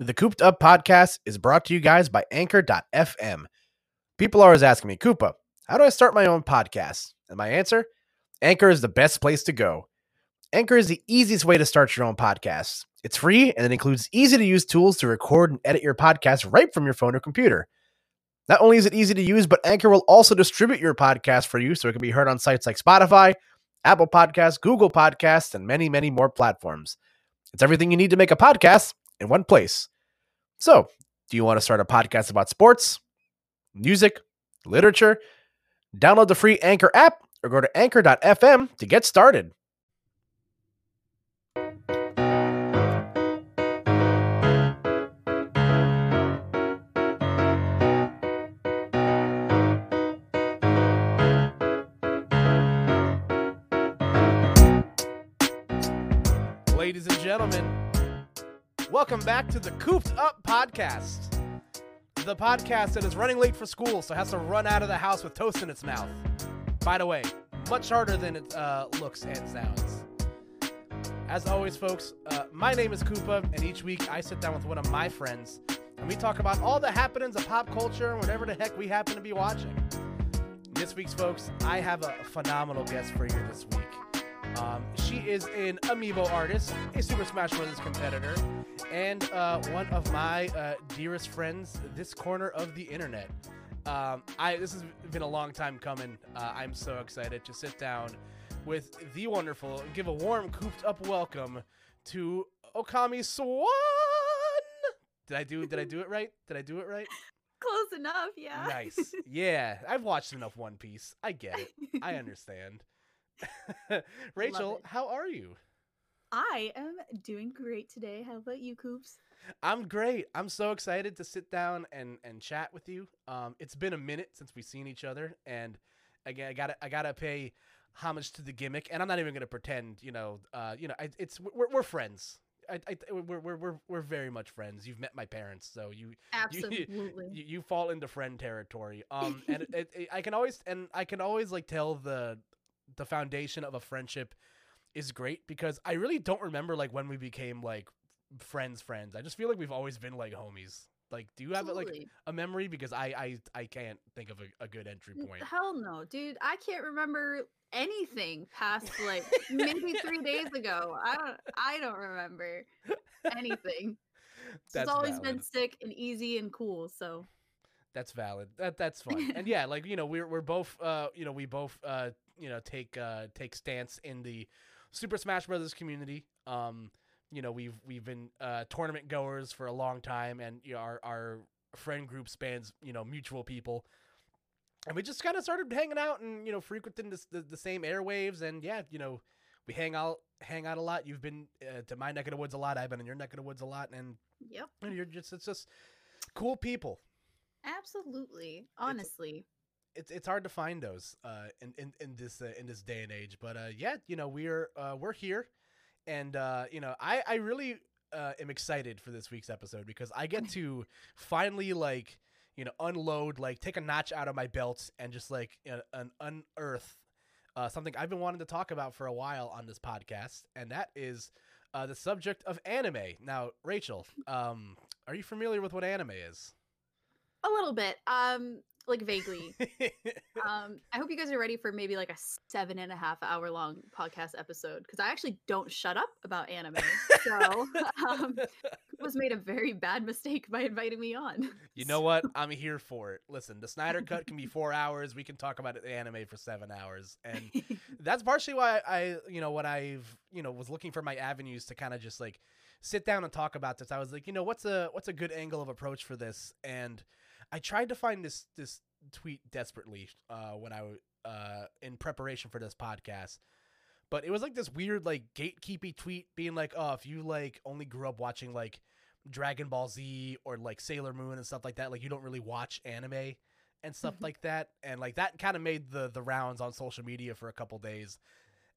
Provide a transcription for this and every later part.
The Cooped Up podcast is brought to you guys by Anchor.fm. People are always asking me, Koopa, how do I start my own podcast? And my answer Anchor is the best place to go. Anchor is the easiest way to start your own podcast. It's free and it includes easy to use tools to record and edit your podcast right from your phone or computer. Not only is it easy to use, but Anchor will also distribute your podcast for you so it can be heard on sites like Spotify, Apple Podcasts, Google Podcasts, and many, many more platforms. It's everything you need to make a podcast in one place. So, do you want to start a podcast about sports, music, literature? Download the free Anchor app or go to anchor.fm to get started. Ladies and gentlemen, welcome back to the Cooped Up Podcast. The podcast that is running late for school, so has to run out of the house with toast in its mouth. By the way, much harder than it uh, looks and sounds. As always, folks, uh, my name is Koopa, and each week I sit down with one of my friends and we talk about all the happenings of pop culture and whatever the heck we happen to be watching. This week's folks, I have a phenomenal guest for you this week. Um, she is an amiibo artist, a Super Smash Bros. competitor, and uh, one of my uh, dearest friends this corner of the internet. Um, I this has been a long time coming. Uh, I'm so excited to sit down with the wonderful, give a warm, cooped up welcome to Okami Swan. Did I do? Did I do it right? Did I do it right? Close enough, yeah. Nice. Yeah, I've watched enough One Piece. I get it. I understand. Rachel, how are you? I am doing great today. How about you, Coops? I'm great. I'm so excited to sit down and and chat with you. Um, it's been a minute since we've seen each other, and again, I gotta I gotta pay homage to the gimmick, and I'm not even gonna pretend. You know, uh, you know, I, it's we're, we're friends. I, I, we're, we're we're we're very much friends. You've met my parents, so you you- Absolutely. you, you fall into friend territory. Um, and it, it- I can always and I can always like tell the the foundation of a friendship is great because I really don't remember like when we became like friends friends. I just feel like we've always been like homies. Like, do you have like a memory? Because I I I can't think of a, a good entry point. Hell no, dude. I can't remember anything past like maybe three days ago. I don't. I don't remember anything. That's it's always valid. been sick and easy and cool. So That's valid. That that's fun. and yeah, like you know, we're we're both uh you know we both uh you know take uh take stance in the Super Smash Brothers community. Um, you know we've we've been uh tournament goers for a long time, and you know, our our friend group spans you know mutual people. And we just kind of started hanging out and you know frequenting this, the the same airwaves, and yeah, you know we hang out hang out a lot. You've been uh, to my neck of the woods a lot. I've been in your neck of the woods a lot, and, yep, and you're just it's just cool people. absolutely. Honestly, it's it's hard to find those uh in in, in this uh, in this day and age but uh yeah you know we're uh we're here and uh you know i i really uh am excited for this week's episode because i get to finally like you know unload like take a notch out of my belt and just like you know, an unearth something i've been wanting to talk about for a while on this podcast and that is the subject of anime now rachel um are you familiar with what anime is a little bit. Um, like vaguely. um, I hope you guys are ready for maybe like a seven and a half hour long podcast episode because I actually don't shut up about anime. So um, was made a very bad mistake by inviting me on. You know what? I'm here for it. Listen, the Snyder Cut can be four hours. We can talk about the anime for seven hours, and that's partially why I, you know, when I've, you know, was looking for my avenues to kind of just like sit down and talk about this. I was like, you know, what's a what's a good angle of approach for this? And I tried to find this this tweet desperately uh, when I w- uh, in preparation for this podcast. But it was like this weird like gatekeepy tweet being like, "Oh, if you like only grew up watching like Dragon Ball Z or like Sailor Moon and stuff like that, like you don't really watch anime and stuff Mhm. like that." And like that kind of made the the rounds on social media for a couple days.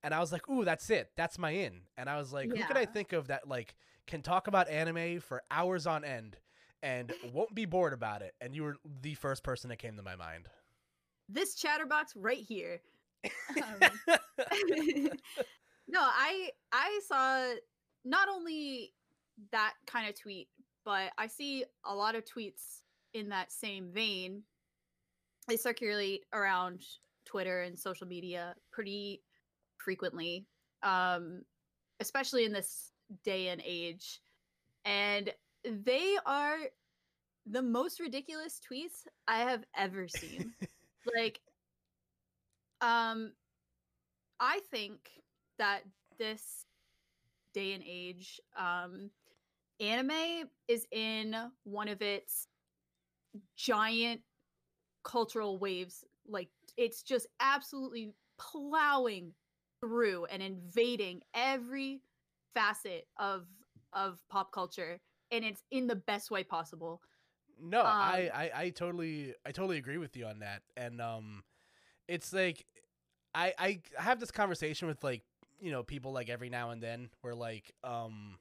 And I was like, "Ooh, that's it. That's my in." And I was like, "Who could I think of that like can talk about anime for hours on end and won't be bored about it?" And you were the first person that came to my mind. this chatterbox right here. Um, no, I I saw not only that kind of tweet, but I see a lot of tweets in that same vein. They circulate around Twitter and social media pretty frequently, um, especially in this day and age. And they are the most ridiculous tweets I have ever seen. like, um, I think that this day and age, um, anime is in one of its giant cultural waves. Like, it's just absolutely plowing through and invading every facet of of pop culture and it's in the best way possible No, Um, I, I I totally I totally agree with you on that. And um it's like I I have this conversation with like, you know, people like every now and then where like um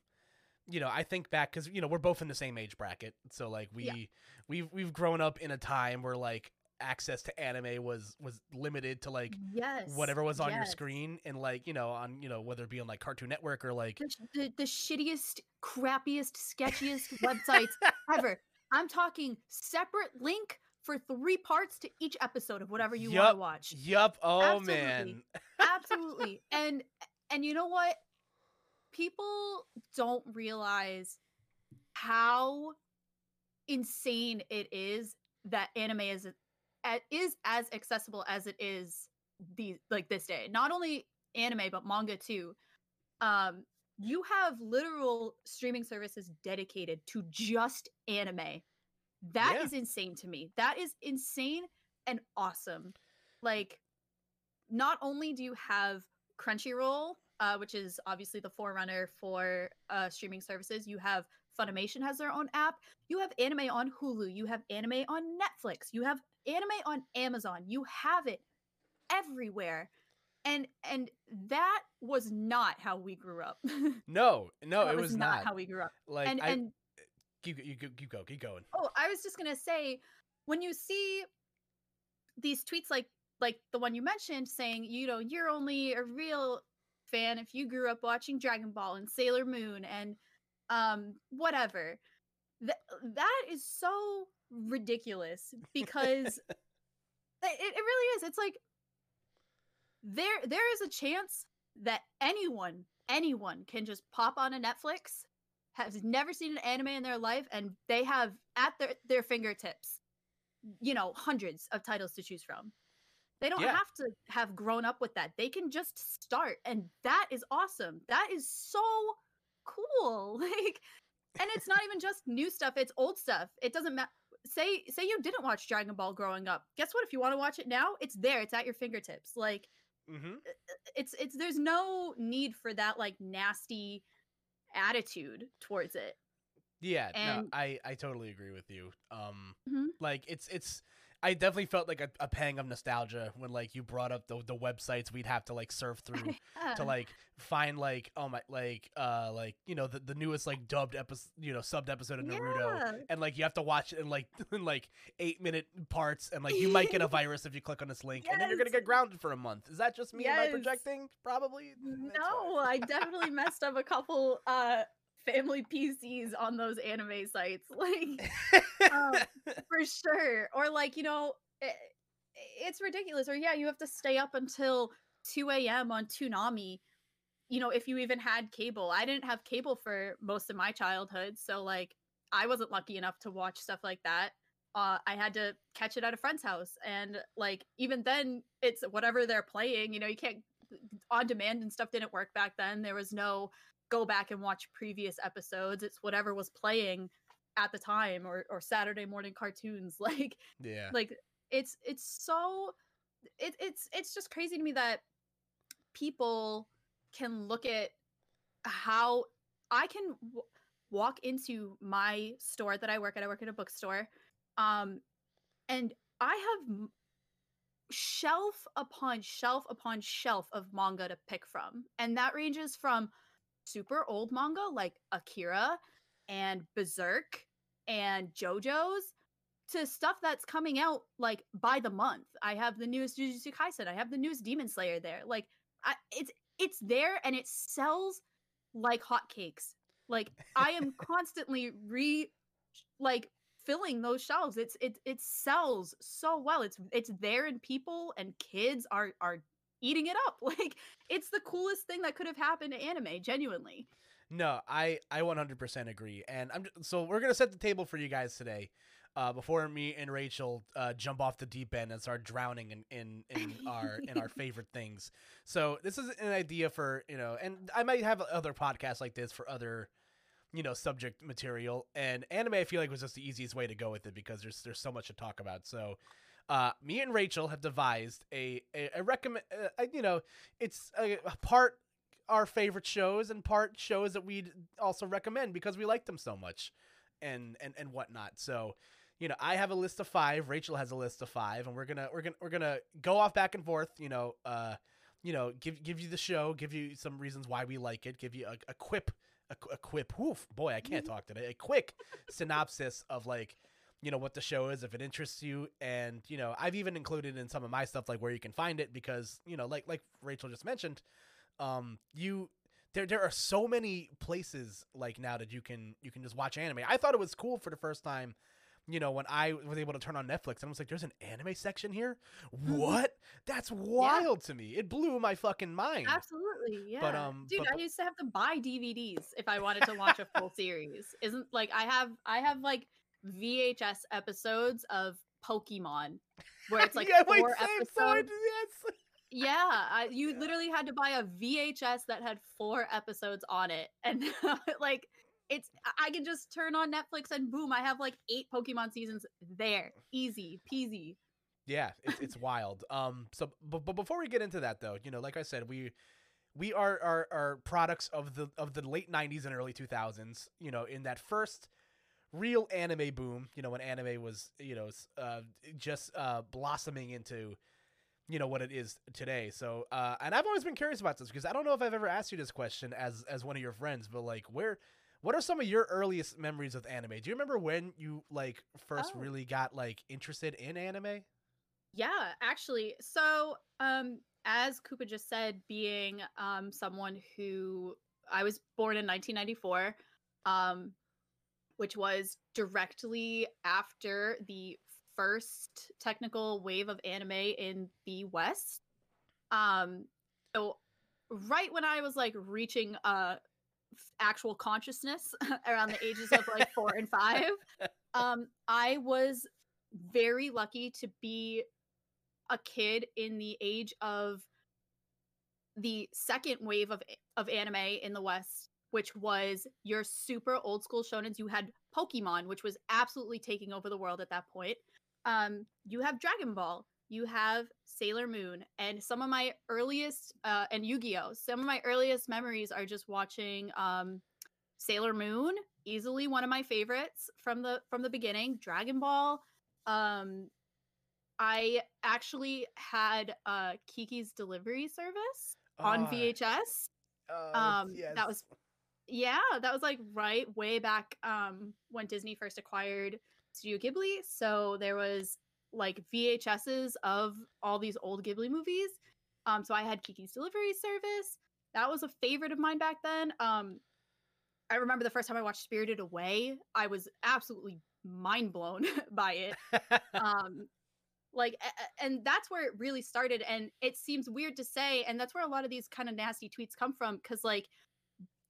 you know, I think back cuz you know, we're both in the same age bracket. So like we Yeah. we've we've grown up in a time where like access to anime was was limited to like yes whatever was on your screen and like, you know, on you know, whether it be on like Cartoon Network or like the, the, the shittiest crappiest sketchiest websites ever. I'm talking separate link for three parts to each episode of whatever you want to watch. Yup, oh Absolutely. man. absolutely. And and you know what? People don't realize how insane it is that anime is is as accessible as it is the like this day not only anime but manga too um you have literal streaming services dedicated to just anime That is Yeah. insane to me that is insane and awesome like not only do you have Crunchyroll, uh, which is obviously the forerunner for uh, streaming services, you have Funimation has their own app. You have anime on Hulu. You have anime on Netflix. You have anime on Amazon. You have it everywhere, and and that was not how we grew up. No, no, it was, not not. how we grew up. like and I and keep you keep, keep go keep going. Oh, I was just gonna say, when you see these tweets like like the one you mentioned saying, you know, you're only a real fan if you grew up watching Dragon Ball and Sailor Moon and um whatever. That that is so ridiculous because it, it really is. It's like there there is a chance that anyone anyone can just pop on a Netflix has never seen an anime in their life and they have at their, their fingertips you know hundreds of titles to choose from. They don't Yeah. have to have grown up with that. They can just start and that is awesome. That is so cool. Like and it's not even just new stuff it's old stuff. It doesn't matter say say you didn't watch dragon ball growing up guess what if you want to watch it now it's there it's at your fingertips like Mm-hmm. it's it's there's no need for that like nasty attitude towards it Yeah, no, And- I I totally agree with you. Um, Mhm. like it's it's. I definitely felt like a, a pang of nostalgia when like you brought up the the websites we'd have to like surf through Yeah. to like find like oh my like uh like you know the, the newest like dubbed episode you know subbed episode of Naruto Yeah. and like you have to watch it in like in like eight minute parts and like you might get a virus if you click on this link and then you're gonna get grounded for a month. Is that just me? Am I Yes. projecting? Probably. That's no i definitely messed up a couple uh family pcs on those anime sites like um, for sure. Or like you know it, it's ridiculous. Or yeah you have to stay up until 2 a.m on Toonami. you know if you even had cable. I didn't have cable for most of my childhood so like i wasn't lucky enough to watch stuff like that. Uh, i had to catch it at a friend's house and like even then it's whatever they're playing you know you can't on demand and stuff didn't work back then. There was no go back and watch previous episodes. It's whatever was playing at the time or or saturday morning cartoons. Like yeah. like it's it's so it, it's it's just crazy to me that people can look at how i can w- walk into my store that i work at i work at a bookstore um and i have shelf upon shelf upon shelf of manga to pick from. And that ranges from super old manga like akira and berserk and jojo's to stuff that's coming out like by the month. I have the newest Jujutsu Kaisen. I have the newest Demon Slayer there. Like I, it's it's there and it sells like hotcakes. Like I am constantly re like filling those shelves. It's it it sells so well. It's it's there and people and kids are are eating it up. Like it's the coolest thing that could have happened to anime, genuinely. No, I I 100% agree. And I'm so we're going to set the table for you guys today. Uh, before me and Rachel uh, jump off the deep end and start drowning in, in, in our in our favorite things. So this is an idea for you know, and I might have other podcasts like this for other you know subject material. And anime, I feel like was just the easiest way to go with it because there's there's so much to talk about. So uh, me and Rachel have devised a a, a recommend. Uh, you know, it's a, a part our favorite shows and part shows that we'd also recommend because we like them so much, and and and whatnot. So. You know, I have a list of five. Rachel has a list of five, and we're gonna we're gonna we're gonna go off back and forth. You know, uh, you know, give give you the show, give you some reasons why we like it, give you a, a quip, a, a quip. Woof, boy, I can't talk today. A quick synopsis of like you know what the show is if it interests you. And you know i've even included in some of my stuff like where you can find it because you know like like rachel just mentioned um you there there are so many places like now that you can you can just watch anime. I thought it was cool for the first time you know when i was able to turn on netflix and i was like there's an anime section here? What? That's wild to me. It blew my fucking mind. Absolutely, yeah. But, um, dude, but- I used to have to buy DVDs if I wanted to watch a full series. Isn't like I have I have like VHS episodes of Pokemon where it's like yeah, four episodes. so yes. Yeah, I, you literally had to buy a VHS that had four episodes on it, and like it's I- I can just turn on Netflix and boom, I have like eight Pokemon seasons there, easy peasy. Yeah, it's it's wild. Um, so but, but before we get into that though, you know, like I said, we we are are are products of the of the late '90s and early 2000s. You know, in that first real anime boom. You know, when anime was you know uh, just uh, blossoming into you know what it is today. So, uh, and I've always been curious about this because I don't know if I've ever asked you this question as as one of your friends, but like where. What are some of your earliest memories with anime? Do you remember when you like first Oh. really got like interested in anime? Yeah, actually. So, um, as Koopa just said, being um someone who I was born in 1994, um, which was directly after the first technical wave of anime in the West. Um, so right when I was like reaching uh actual consciousness around the ages of like four and five, um, I was very lucky to be a kid in the age of the second wave of of anime in the West, which was your super old school shonens. You had Pokemon, which was absolutely taking over the world at that point. Um, you have Dragon Ball, you have Sailor Moon, and some of my earliest uh, and Yu Gi Oh. Some of my earliest memories are just watching um, Sailor Moon, easily one of my favorites from the from the beginning. Dragon Ball. Um, I actually had uh, Kiki's Delivery Service on Ah, VHS. uh, Um, yes. that was yeah, that was like right way back um when Disney first acquired Studio Ghibli. So there was like VHSs of all these old Ghibli movies. Um, so I had Kiki's Delivery Service. That was a favorite of mine back then. Um, I remember the first time I watched Spirited Away, I was absolutely mind blown by it um like and that's where it really started and it seems weird to say and that's where a lot of these kind of nasty tweets come from because like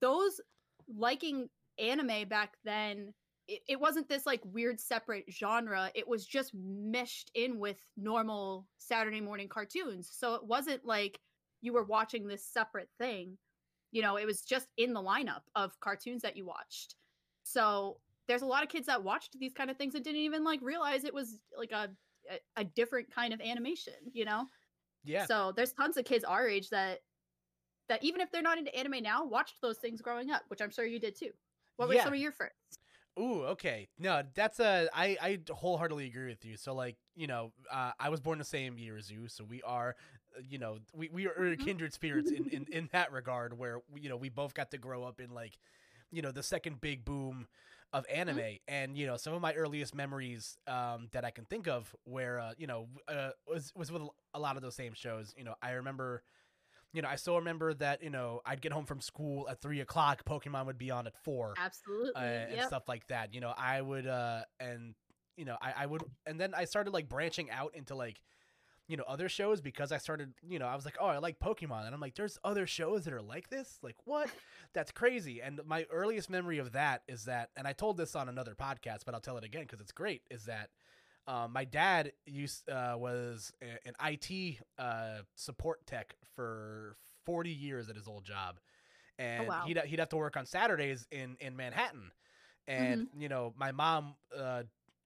those liking anime back then it, it wasn't this like weird separate genre. It was just meshed in with normal saturday morning cartoons. So it wasn't like you were watching this separate thing. You know it was just in the lineup of cartoons that you watched. So there's a lot of kids that watched these kind of things and didn't even like realize it was like a a, a different kind of animation you know? Yeah. so there's tons of kids our age that that even if they're not into anime now watched those things growing up which i'm sure you did too what were Yeah. some of your first Ooh, okay. No, that's a I I wholeheartedly agree with you. So like, you know, uh, I was born the same year as you, so we are, uh, you know, we we are Mhm. kindred spirits in in in that regard where you know, we both got to grow up in like, you know, the second big boom of anime and you know, some of my earliest memories um that I can think of where uh, you know, uh was was with a lot of those same shows, you know, I remember you know, I still remember that you know I'd get home from school at three o'clock. Pokemon would be on at four, Absolutely. uh, and yep. stuff like that. You know, I would uh and you know I, I would and then I started like branching out into like you know other shows because I started you know I was like oh I like Pokemon and I'm like there's other shows that are like this like what that's crazy and my earliest memory of that is that and I told this on another podcast but I'll tell it again because it's great is that um, my dad used uh, was a- an IT uh, support tech for 40 years at his old job, and wow. he'd he'd have to work on Saturdays in in Manhattan, and you know my mom uh,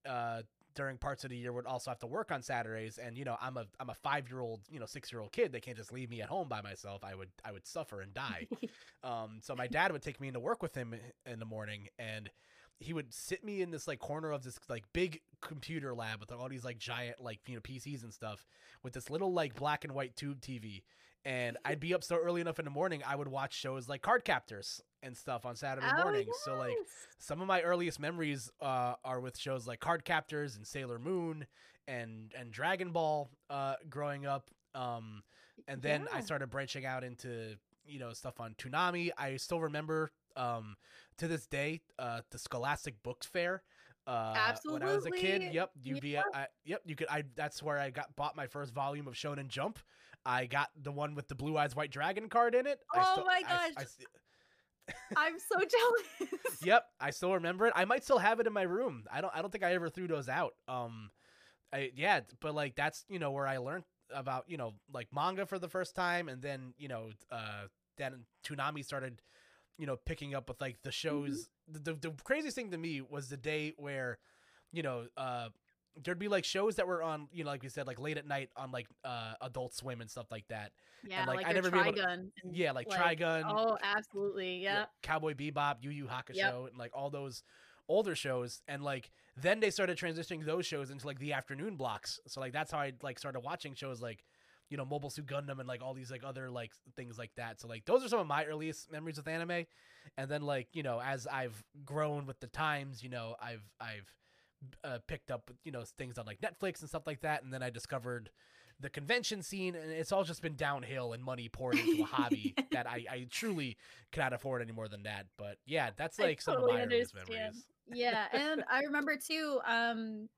uh, during parts of the year would also have to work on Saturdays, and you know I'm a I'm a five year old you know six year old kid. They can't just leave me at home by myself. I would I would suffer and die. Um, so my dad would take me into work with him in the morning, and he would sit me in this like corner of this like big computer lab with all these like giant like you know PCs and stuff with this little like black and white tube TV. And I'd be up so early enough in the morning, I would watch shows like Card Captors and stuff on Saturday Oh, mornings. So like some of my earliest memories uh, are with shows like Card Captors and Sailor Moon and and Dragon Ball uh, growing up. Um, and then I started branching out into you know stuff on Toonami. I still remember um, to this day uh, the Scholastic Books Fair. Uh, When I was a kid, yep, you'd be at, I, yep, you could. I that's where I got bought my first volume of Shonen Jump. I got the one with the Blue Eyes White Dragon card in it. Oh still- my I- I gosh. st- I'm so jealous. yep, I still remember it. I might still have it in my room. I don't I don't think I ever threw those out. Um I yeah, but like that's, you know, where I learned about, you know, like manga for the first time and then, you know, uh then Toonami started, you know, picking up with like the shows. The, the the craziest thing to me was the day where, you know, uh there'd be like shows that were on, you know, like we said, like late at night on like uh Adult Swim and stuff like that. Yeah, like, like, I never be able to- Yeah, like, like, Trigun. Oh, absolutely. you know, Yeah. Cowboy Bebop, Yu Yu Hakusho, and like all those older shows. And like then they started transitioning those shows into like the afternoon blocks. So like that's how I like started watching shows like you know Mobile Suit Gundam and like all these like other like things like that. So like those are some of my earliest memories with anime. And then like you know as I've grown with the times, you know I've I've uh, picked up you know things on like Netflix and stuff like that. And then I discovered the convention scene and it's all just been downhill and money poured into a hobby that I, I truly cannot afford any more than that but yeah that's I like some totally of my earliest understand. memories yeah and i remember too um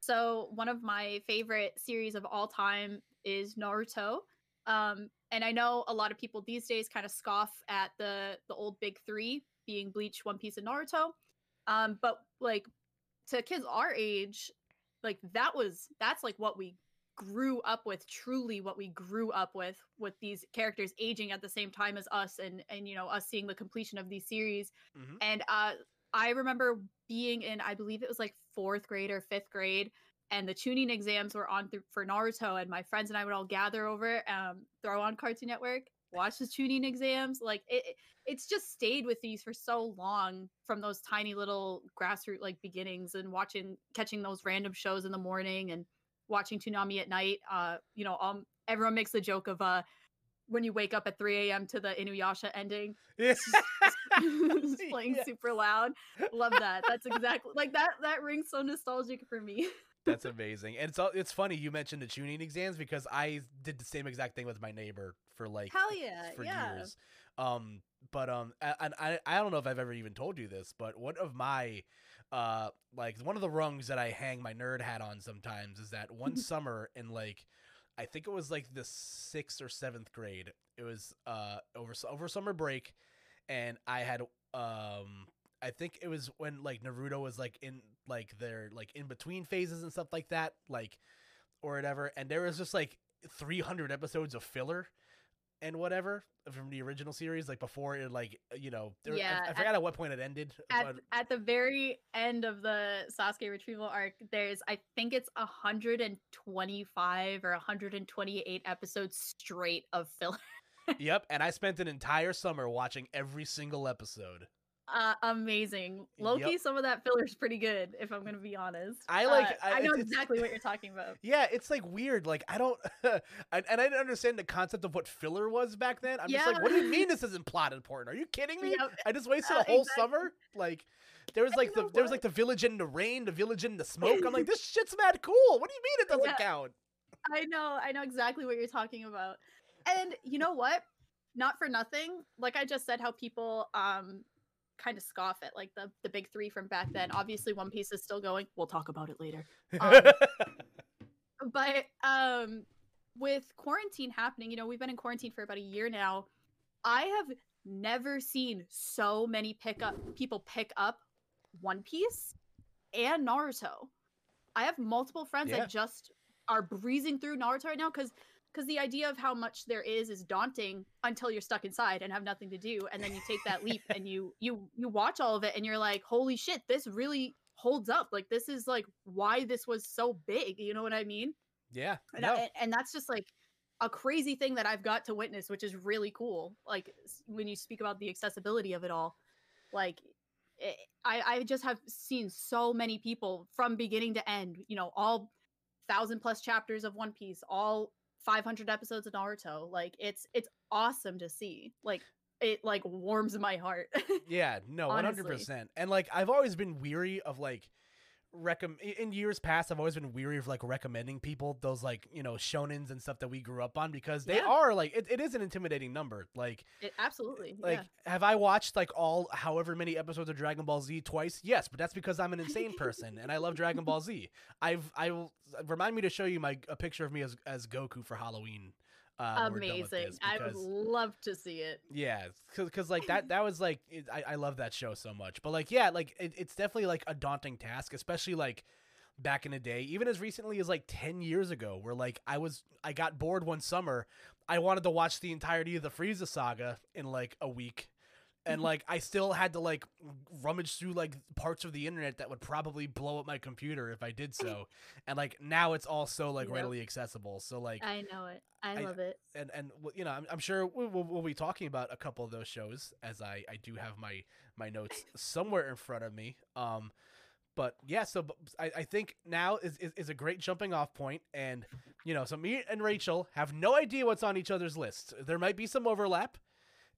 so one of my favorite series of all time is naruto. Um and i know a lot of people these days kind of scoff at the the old big three being bleach one piece and naruto. Um but like to kids our age like that was that's like what we grew up with truly what we grew up with with these characters aging at the same time as us and and you know us seeing the completion of these series. Mhm. and uh i remember being in i believe it was like fourth grade or fifth grade and the chunin exams were on th- for naruto and my friends and i would all gather over um throw on cartoon network watch the chunin exams like it it- it's just stayed with these for so long from those tiny little grassroots like beginnings and watching catching those random shows in the morning and watching Toonami at night. Uh, you know, um, everyone makes the joke of uh, when you wake up at 3 a.m. to the Inuyasha ending, yeah. it's playing super loud. Love that. That's exactly like that. That rings so nostalgic for me. That's amazing and it's it's funny you mentioned the chunin exams because i did the same exact thing with my neighbor for like Hell yeah, for yeah. years um but um and I, I don't know if i've ever even told you this but one of my uh like one of the rungs that i hang my nerd hat on sometimes is that one summer in like i think it was like the sixth or seventh grade it was uh over over summer break and i had um i think it was when like naruto was like in like their like in between phases and stuff like that like or whatever and there was just like 300 episodes of filler and whatever from the original series like before it like you know there, I- Yeah, I, at- forgot at what point it ended At, at the very end of the Sasuke retrieval arc, there's I think it's 125 or 128 episodes straight of filler. yep and i spent an entire summer watching every single episode Uh, amazing. Loki, Yep. some of that filler is pretty good, if I'm gonna be honest. I like- Uh, I- I know exactly what you're talking about. yeah it's like weird like i don't and, and i didn't understand the concept of what filler was back then i'm just like Yeah. what do you mean this isn't plot important are you kidding me Yep. i just wasted Uh, a whole exactly. summer like there was like the know there was like the village in the rain the village in the smoke i'm like this shit's mad cool what do you mean it doesn't Yeah. count I know, I know exactly what you're talking about. and you know what? Not for nothing. Like I just said, how people um kind of scoff at like the the big three from back then. Obviously, One Piece is still going. We'll talk about it later. Um, but um, with quarantine happening, you know, we've been in quarantine for about a year now. I have never seen so many pick up people pick up One Piece and Naruto. I have multiple friends Yeah. that just are breezing through Naruto right now because because the idea of how much there is is daunting until you're stuck inside and have nothing to do and then you take that leap and you you you watch all of it and you're like holy shit this really holds up like this is like why this was so big you know what i mean yeah. and, No. I- and that's just like a crazy thing that I've got to witness, which is really cool. Like when you speak about the accessibility of it all, like it, I, I just have seen so many people from beginning to end. You know, all thousand plus chapters of One Piece, all 500 episodes of Naruto. Like it's it's awesome to see. Like it like warms my heart. Yeah, no, hundred percent. And like, I've always been weary of like, recomm in years past. I've always been weary of like recommending people those like you know shonens and stuff that we grew up on because they Yeah. are like it, it is an intimidating number. Like, it, absolutely. Eh, like yeah. have I watched like all however many episodes of Dragon Ball Z twice? Yes, but that's because I'm an insane person and I love Dragon Ball Z. I've I will remind me to show you my a picture of me as as Goku for Halloween. When we're done with Amazing. I would love to see it. yeah, because like that that was like it, I I love that show so much. But like yeah, like it, it's definitely like a daunting task, especially like back in the day, even as recently as like ten years ago, where like I was I got bored one summer, I wanted to watch the entirety of the Frieza saga in like a week. And like I still had to like rummage through like parts of the internet that would probably blow up my computer if I did so. and like now it's all so like Yep. readily accessible. So like I know it. I, I- love it. and and you know I'm, I'm sure we- we'll, we'll be talking about a couple of those shows as I I do have my my notes somewhere in front of me. Um, but yeah, so I think now is, is is a great jumping off point, and you know, so me and Rachel have no idea what's on each other's list. There might be some overlap,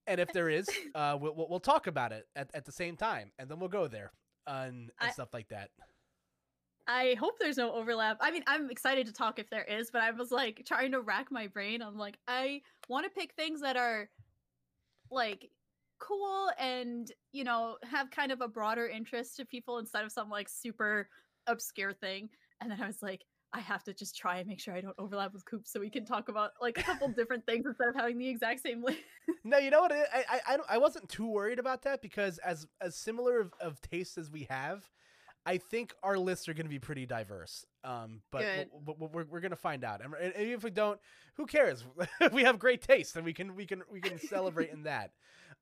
and if there is, uh, we'll we'll, we'll talk about it at, at the same time, and then we'll go there and, and I- stuff like that. I hope there's no overlap. I mean, I'm excited to talk if there is, but I was like trying to rack my brain. I'm like, I want to pick things that are like cool and, you know, have kind of a broader interest to people instead of some like super obscure thing. And then I was like, I have to just try and make sure I don't overlap with Coop so we can talk about like a couple different things instead of having the exact same list. No, you know what? I I I, I wasn't too worried about that because as as similar of, of tastes as we have, I think our lists are going to be pretty diverse. Um, but Good. w- w- we're we're going to find out. And, and if we don't, who cares? we have great taste, and we can we can we can celebrate in that.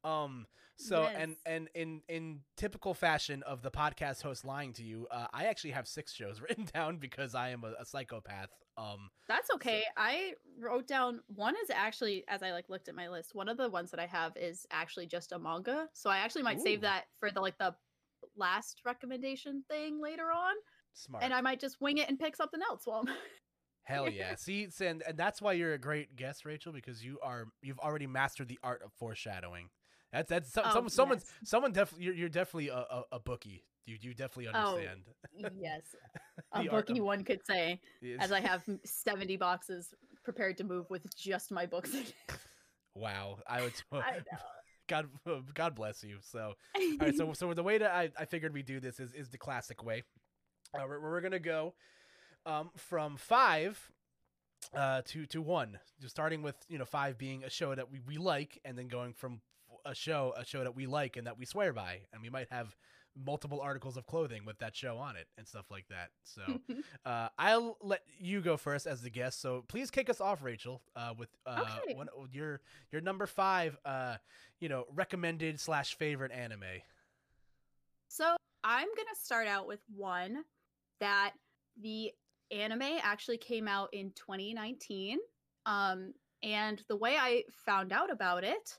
Um, so and Yes. and in in typical fashion of the podcast host lying to you, uh, I actually have six shows written down because I am a, a psychopath. Um, That's okay. I wrote down one is actually as I like looked at my list, one of the ones that I have is actually just a manga. So I actually might Ooh. save that for the like the last recommendation thing later on. smart. And I might just wing it and pick something else while I'm Hell yeah! See, and and that's why you're a great guest, Rachel, because you are you've already mastered the art of foreshadowing. That's that's some, Oh, some someone's someone definitely you're, you're definitely a, a, a bookie. You you definitely Oh, understand. yes. A bookie of- one could say, Yes. as I have 70 boxes prepared to move with just my books. wow, I would. I God God bless you. So all right, so so the way that I, I figured we do this is is the classic way. Uh, we're, we're gonna go um, from five uh, to to one, just starting with you know five being a show that we, we like, and then going from a show a show that we like and that we swear by, and we might have multiple articles of clothing with that show on it and stuff like that. So uh, I'll let you go first as the guest. So please kick us off, Rachel, uh, with uh, Okay. one, your your number five, uh, you know, recommended slash favorite anime. So I'm gonna start out with one that the anime actually came out in 2019. Um, and the way I found out about it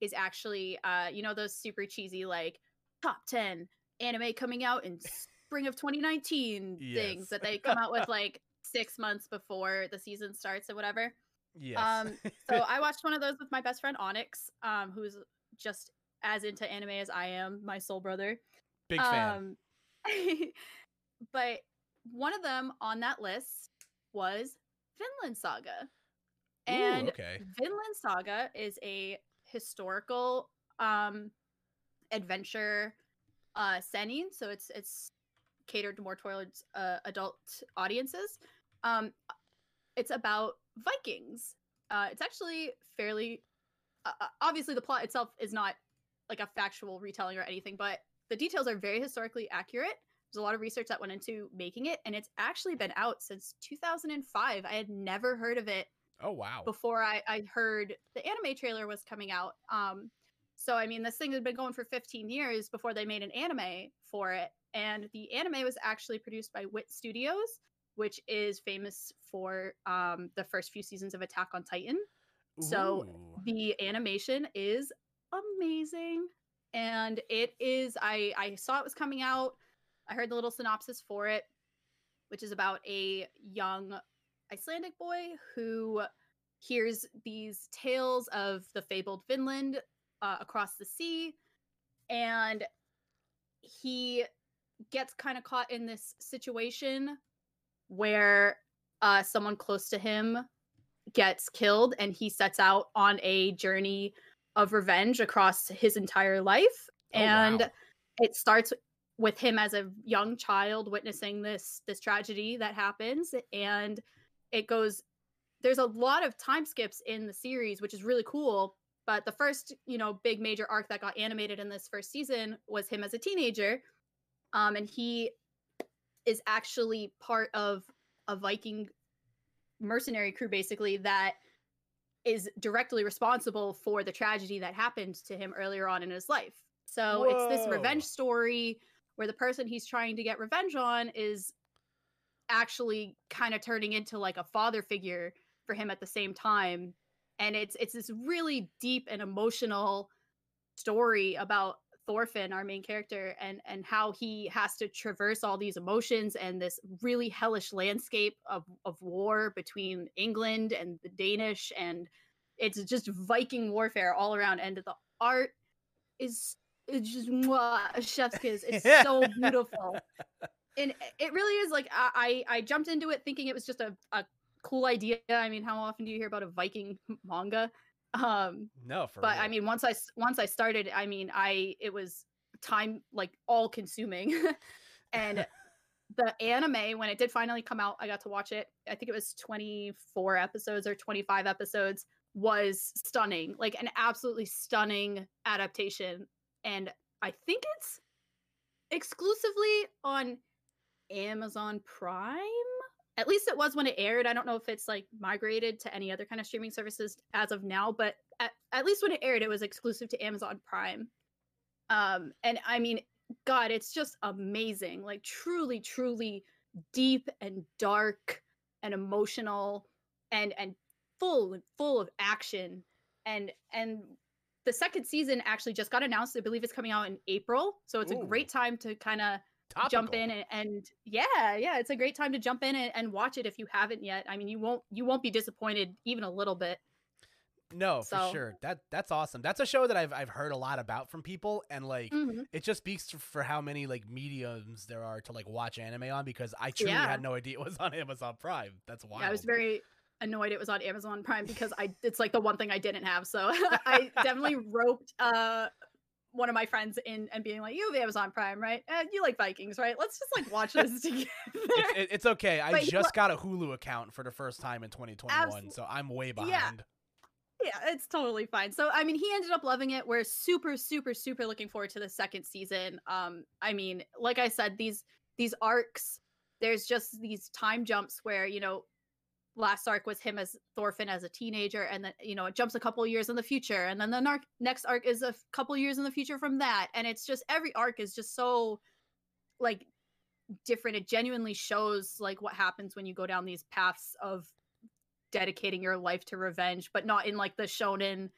is actually, uh, you know, those super cheesy like top 10 anime coming out in spring of 2019 Yes. things that they come out with like six months before the season starts or whatever. Yes. Um, So I watched one of those with my best friend Onyx, um, who's just as into anime as I am, my soul brother. Big fan. Um, but one of them on that list was Vinland Saga. And okay. Vinland Saga is a historical um adventure uh so it's it's catered to more towards uh, adult audiences. Um it's about Vikings. Uh it's actually fairly uh, uh, obviously the plot itself is not like a factual retelling or anything, but the details are very historically accurate. There's a lot of research that went into making it, and it's actually been out since 2005. I had never heard of it Oh wow. before I, I heard the anime trailer was coming out. Um, so I mean, this thing had been going for 15 years before they made an anime for it, and the anime was actually produced by Wit Studios, which is famous for um, the first few seasons of Attack on Titan. So the animation is amazing, and it is. I I saw it was coming out. I heard the little synopsis for it, which is about a young Icelandic boy who hears these tales of the fabled Vinland uh, across the sea, and he gets kind of caught in this situation where uh, someone close to him gets killed, and he sets out on a journey of revenge across his entire life. Oh, and wow. it starts with him as a young child witnessing this this tragedy that happens and it goes there's a lot of time skips in the series which is really cool but the first you know big major arc that got animated in this first season was him as a teenager um and he is actually part of a viking mercenary crew basically that is directly responsible for the tragedy that happened to him earlier on in his life. So it's this revenge story where the person he's trying to get revenge on is actually kind of turning into like a father figure for him at the same time and it's it's this really deep and emotional story about Thorfinn our main character and and how he has to traverse all these emotions and this really hellish landscape of of war between England and the Danish and it's just Viking warfare all around and the art is it's just mwah, chef's kiss. It's so beautiful. And it really is like I, I jumped into it thinking it was just a, a cool idea. I mean, how often do you hear about a Viking manga? Um, No, for but real. I mean, once I once I started, I mean, I it was time like all consuming, and the anime when it did finally come out, I got to watch it. I think it was twenty four episodes or twenty five episodes. Was stunning, like an absolutely stunning adaptation, and I think it's exclusively on Amazon Prime. At least it was when it aired. I don't know if it's like migrated to any other kind of streaming services as of now, but at, at least when it aired, it was exclusive to Amazon Prime. Um, and I mean, God, it's just amazing. Like truly, truly deep and dark and emotional and and full full of action. And and the second season actually just got announced. I believe it's coming out in April. So it's Ooh. a great time to kind of Topical. jump in and, and yeah yeah it's a great time to jump in and, and watch it if you haven't yet i mean you won't you won't be disappointed even a little bit No, for sure. That that's awesome. That's a show that I've I've heard a lot about from people, and like Mhm. it just speaks to, for how many like mediums there are to like watch anime on. Because I truly Yeah. had no idea it was on Amazon Prime. That's why Yeah, i was very annoyed it was on amazon prime because i it's like the one thing i didn't have so i definitely roped uh one of my friends in and being like you have amazon prime right uh, you like vikings right let's just like watch this together It's, it's okay. I But just got a Hulu account for the first time in 2021, Absol- so I'm way behind. Yeah. yeah, it's totally fine. So I mean, he ended up loving it. We're super, super, super looking forward to the second season. Um, I mean, like I said, these these arcs, there's just these time jumps where you know, last arc was him as Thorfinn as a teenager, and then you know it jumps a couple years in the future, and then the narc- next arc is a f- couple years in the future from that, and it's just every arc is just so like different. It genuinely shows like what happens when you go down these paths of dedicating your life to revenge, but not in like the shonen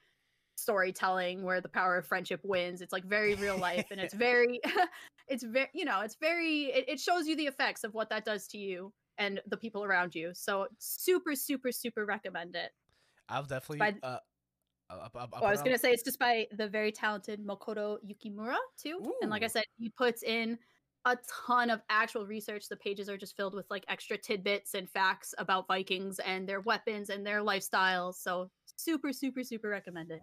storytelling where the power of friendship wins. It's like very real life and it's very it's very you know, it's very it, it shows you the effects of what that does to you and the people around you. So super, super, super recommend it. I'll definitely. By- uh, I'll, I'll, I'll Well, I was gonna say it's just by the very talented Makoto Yukimura too. And like I said, he puts in a ton of actual research. The pages are just filled with like extra tidbits and facts about Vikings and their weapons and their lifestyles. So super, super, super recommended.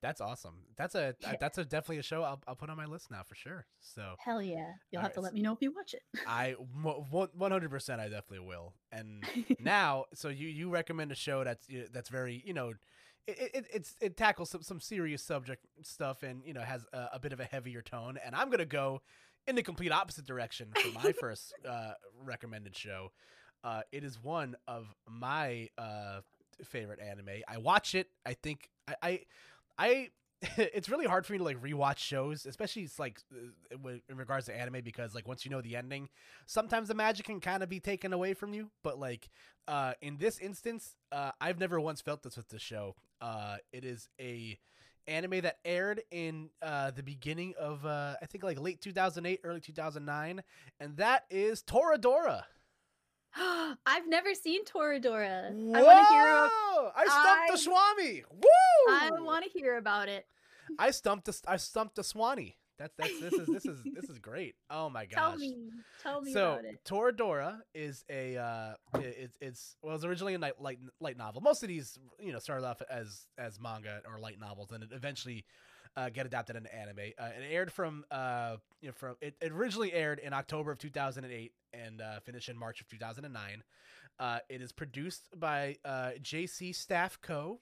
That's awesome. That's a Yeah. that's a definitely a show I'll, I'll put on my list now for sure. So Hell yeah. You'll have to let me know if you watch it. I one hundred percent I definitely will. And now, so you you recommend a show that's that's very you know, it, it it's it tackles some some serious subject stuff and you know has a, a bit of a heavier tone. And I'm gonna go in the complete opposite direction for my first uh, recommended show. Uh, it is one of my uh, favorite anime. I watch it. I think I I. I it's really hard for me to like rewatch shows, especially it's like uh, in regards to anime because like once you know the ending, sometimes the magic can kind of be taken away from you. But like uh, in this instance, uh, I've never once felt this with the show. Uh, it is a anime that aired in uh, the beginning of uh, I think like late 2008, early 2009, and that is Toradora. I've never seen Toradora. I want to hear. a- Whoa! I stumped I- the Swami. Woo! I want to hear about it. I stumped the I stumped the Swanee. That's that's this is this is this is great. Oh my gosh. Tell me. Tell me so about it. Toradora is a uh, it's it's well, it's originally a light, light light novel. Most of these you know started off as as manga or light novels, and it eventually uh, get adapted into anime. Uh, it aired from uh you know from it, it originally aired in October of 2008 and uh, finished in March of 2009. Uh, it is produced by uh, JC Staff Co.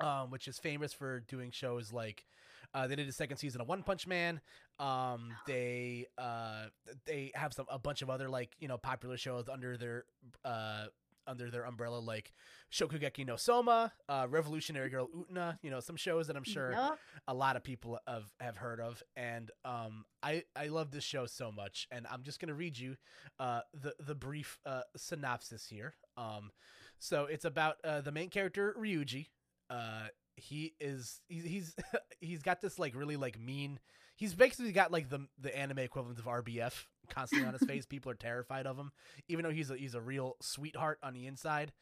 Um, which is famous for doing shows like uh, they did a second season of One Punch Man. Um, they uh, they have some a bunch of other like you know popular shows under their uh under their umbrella like Shokugeki no Soma, uh, Revolutionary Girl Utena. You know some shows that I'm sure Yup. a lot of people have have heard of, and um, I I love this show so much, and I'm just gonna read you uh the the brief uh synopsis here. Um, so it's about uh the main character Ryuji. Uh, he is he, he's he's got this like really like mean. He's basically got like the the anime equivalent of RBF constantly on his face. People are terrified of him, even though he's a he's a real sweetheart on the inside.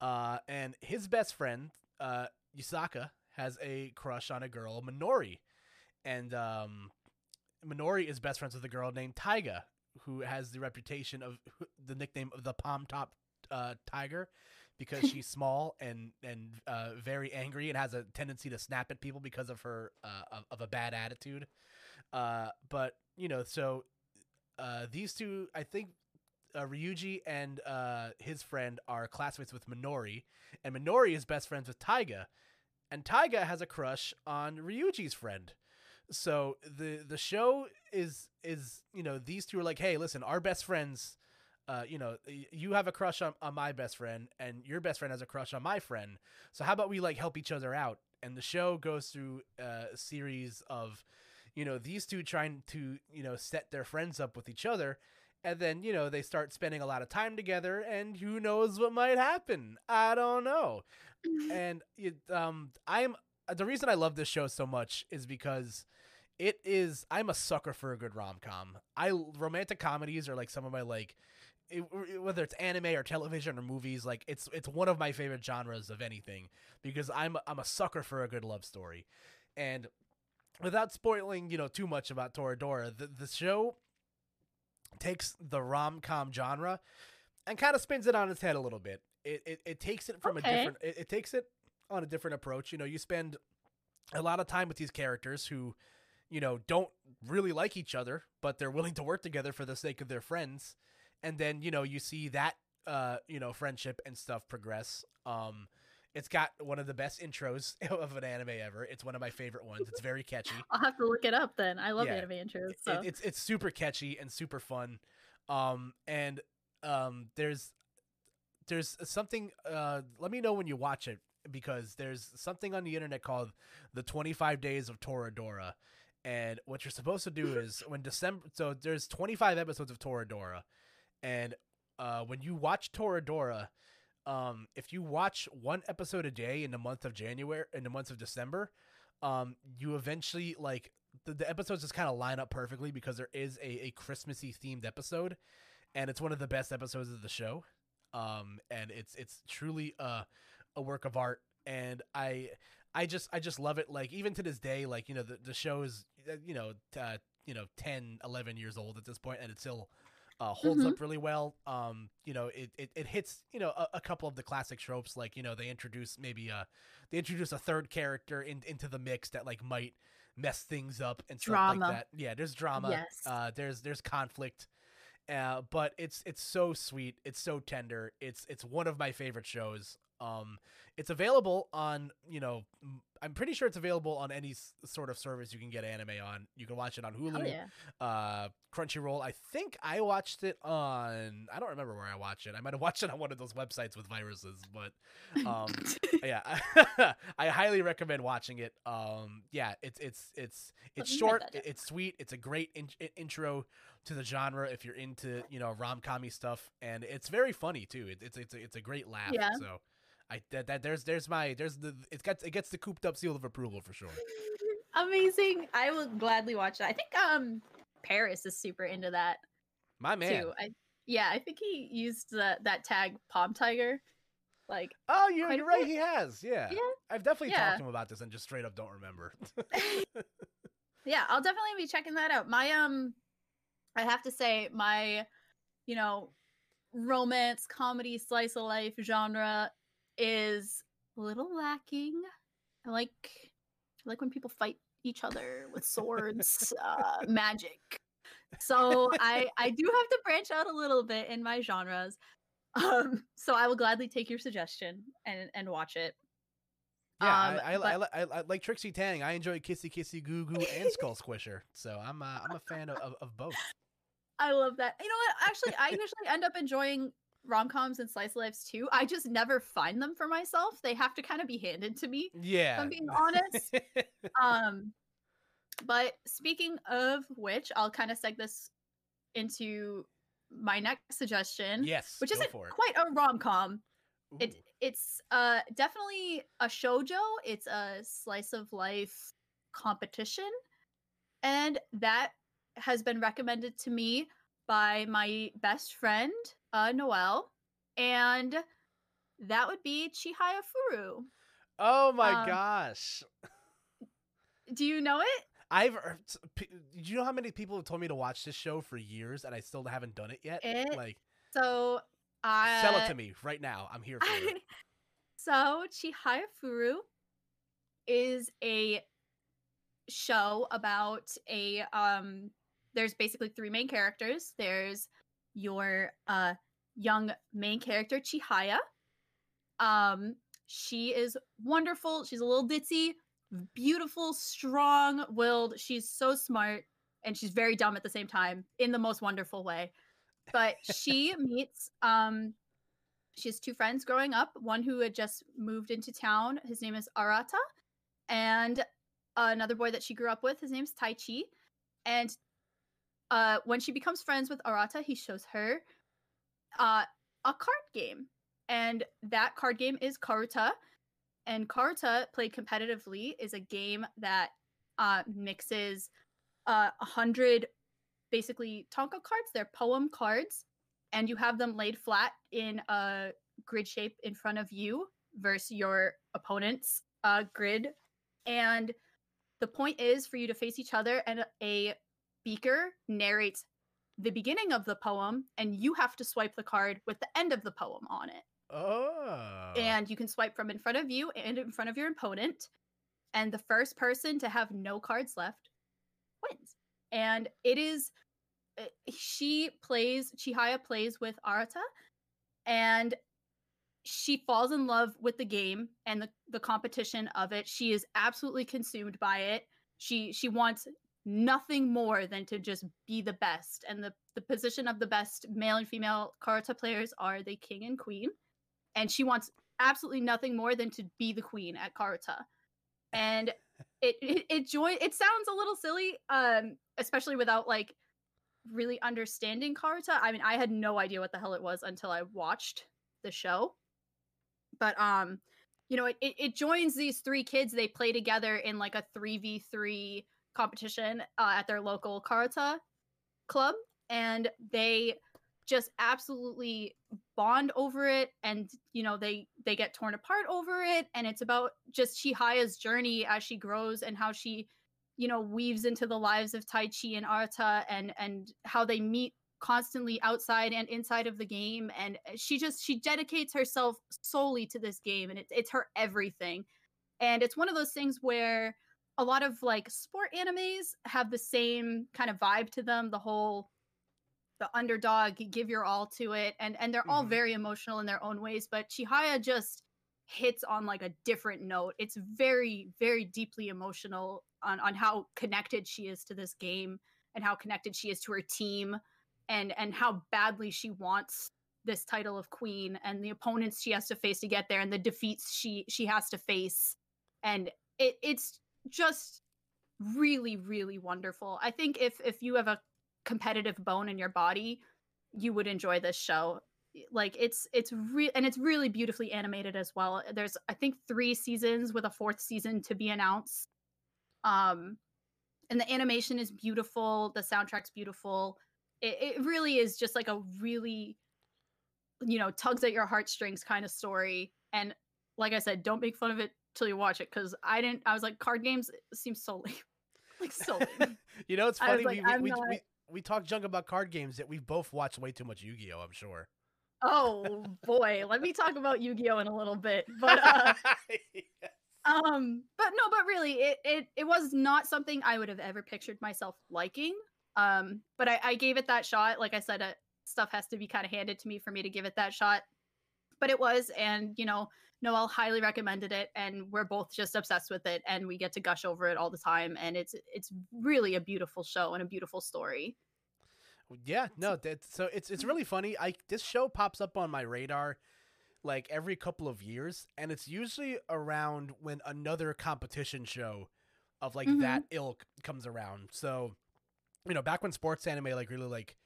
Uh, and his best friend, uh, Yusaku, has a crush on a girl, Minori, and um, Minori is best friends with a girl named Taiga, who has the reputation of the nickname of the Palm Top uh, Tiger because she's small and and uh, very angry and has a tendency to snap at people because of her uh, of, of a bad attitude. Uh, but you know, so uh, these two, I think. Uh, Ryuji and uh, his friend are classmates with Minori, and Minori is best friends with Taiga, and Taiga has a crush on Ryuji's friend. So the the show is is you know these two are like, hey, listen, our best friends, uh, you know, you have a crush on, on my best friend, and your best friend has a crush on my friend. So how about we like help each other out? And the show goes through uh, a series of, you know, these two trying to you know set their friends up with each other. And then you know they start spending a lot of time together, and who knows what might happen? I don't know and it, um i'm the reason i love this show so much is because it is i'm a sucker for a good rom-com i romantic comedies are like some of my like it, whether it's anime or television or movies like it's it's one of my favorite genres of anything because i'm i'm a sucker for a good love story and without spoiling you know too much about toradora the, the show takes the rom-com genre and kind of spins it on its head a little bit. It it, it takes it from Okay. a different it, it takes it on a different approach. You know, you spend a lot of time with these characters who, you know, don't really like each other, but they're willing to work together for the sake of their friends. And then, you know, you see that uh, you know, friendship and stuff progress. Um it's got one of the best intros of an anime ever. It's one of my favorite ones. It's very catchy. I'll have to look it up then. I love Yeah. anime intros. It- it's it's super catchy and super fun um and um there's there's something uh let me know when you watch it because there's something on the internet called the 25 days of toradora and what you're supposed to do is when december so there's 25 episodes of toradora and uh when you watch toradora um if you watch one episode a day in the month of january in the month of december um you eventually like the, the episodes just kind of line up perfectly because there is a, a christmassy themed episode and it's one of the best episodes of the show. Um and it's it's truly a, a work of art. And i i just i just love it. Like even to this day like you know the, the show is uh, you know uh, you know 10 11 years old at this point and it's still uh, holds Mhm. up really well um you know it, it, it hits you know a, a couple of the classic tropes like you know they introduce maybe a they introduce a third character in, into the mix that like might mess things up and stuff like that yeah there's drama Yes. uh there's there's conflict uh, but it's it's so sweet. It's so tender. It's it's one of my favorite shows. Um, it's available on you know I'm pretty sure it's available on any s- sort of service you can get anime on. You can watch it on Hulu, yeah. uh, Crunchyroll. I think I watched it on. I don't remember where I watched it. I might have watched it on one of those websites with viruses, but um, yeah, I highly recommend watching it. Um, yeah, it's it's it's it's short, that down. it- it's sweet, it's a great in- intro to the genre if you're into you know rom commy stuff, and it's very funny too. It, it's it's a, it's a great laugh. Yeah. So, I that, that there's there's my there's the it gets it gets the cooped up seal of approval for sure. Amazing. I will gladly watch that. I think um Paris is super into that My man. too. I yeah, I think he used the, that tag Palm Tiger. Like Oh, you're, you're right. bit. He has. Yeah. Yeah. I've definitely Yeah. talked to him about this and just straight up don't remember. yeah, I'll definitely be checking that out. My um I have to say my you know romance comedy slice of life genre is a little lacking. I like I like when people fight each other with swords, uh magic. So I I do have to branch out a little bit in my genres. Um so I will gladly take your suggestion and and watch it. yeah, Um, I, I, I, but- I, I like Trixie Tang. I enjoy Kissy Kissy Goo Goo and Skull Squisher. So I'm uh, I'm a fan of, of, of both. I love that. You know what? Actually, I usually end up enjoying rom coms and slice of lives too. I just never find them for myself. They have to kind of be handed to me. Yeah. I'm being honest. Um, but speaking of which, I'll kind of seg this into my next suggestion, yes. which isn't quite a rom com. It it's uh definitely a shojo. It's a slice of life competition, and that has been recommended to me by my best friend, uh, Noelle, and that would be Chihaya Furu. Oh my um, gosh. Do you know it? I've heard- do you know how many people have told me to watch this show for years and I still haven't done it yet? It- like So I sell it to me right now. I'm here for it. so Chihaya Furu is a show about a um there's basically three main characters. There's your uh young main character Chihaya. Um she is wonderful. She's a little ditzy, beautiful, strong-willed. She's so smart and she's very dumb at the same time in the most wonderful way. But she meets um she has two friends growing up one who had just moved into town his name is arata and another boy that she grew up with his name's Taichi and uh, when she becomes friends with arata he shows her uh, a card game and that card game is karuta and karuta played competitively is a game that uh, mixes uh, a hundred basically tanka cards they're poem cards and you have them laid flat in a grid shape in front of you versus your opponent's uh, grid. And the point is for you to face each other, and a beaker narrates the beginning of the poem, and you have to swipe the card with the end of the poem on it. Oh. And you can swipe from in front of you and in front of your opponent. And the first person to have no cards left wins. And it is uh, she plays Chihaya plays with Arata and she falls in love with the game and the, the competition of it. She is absolutely consumed by it. She she wants nothing more than to just be the best. And the, the position of the best male and female Karuta players are the king and queen. And she wants absolutely nothing more than to be the queen at Karuta. And it it, it join it sounds a little silly, um, especially without like really understanding Karuta. I mean, I had no idea what the hell it was until I watched the show. But um, you know, it, it, it joins these three kids. They play together in like a 3v3 competition uh, at their local Karuta club, and they just absolutely bond over it and you know they they get torn apart over it and it's about just Chihaya's journey as she grows and how she you know weaves into the lives of Taichi and Arata and and how they meet constantly outside and inside of the game and she just she dedicates herself solely to this game and it, it's her everything. And it's one of those things where a lot of like sport animes have the same kind of vibe to them the whole the underdog give your all to it and and they're all Mhm. very emotional in their own ways but chihaya just hits on like a different note it's very very deeply emotional on on how connected she is to this game and how connected she is to her team and and how badly she wants this title of queen and the opponents she has to face to get there and the defeats she she has to face and it it's just really really wonderful. I think if if you have a competitive bone in your body you would enjoy this show. Like it's it's real and it's really beautifully animated as well. There's i think three seasons with a fourth season to be announced. Um and the animation is beautiful the soundtrack's beautiful. It, it really is just like a really you know tugs at your heartstrings kind of story. And like i said don't make fun of it till you watch it because i didn't i was like card games seems so lame like so lame you know, it's funny. like, we, we, not- we, we talk junk about card games that we've both watched way too much Yu Gi Oh. I'm sure. oh boy let me talk about yu-gi-oh in a little bit but uh um but no but really it, it it was not something i would have ever pictured myself liking um but i, I gave it that shot like i said uh, stuff has to be kind of handed to me for me to give it that shot but it was and you know noel highly recommended it and we're both just obsessed with it and we get to gush over it all the time and it's it's really a beautiful show and a beautiful story Yeah, no, that so it's it's really funny. I this show pops up on my radar like every couple of years, and it's usually around when another competition show of like Mhm. that ilk comes around. So, you know, back when sports anime like really like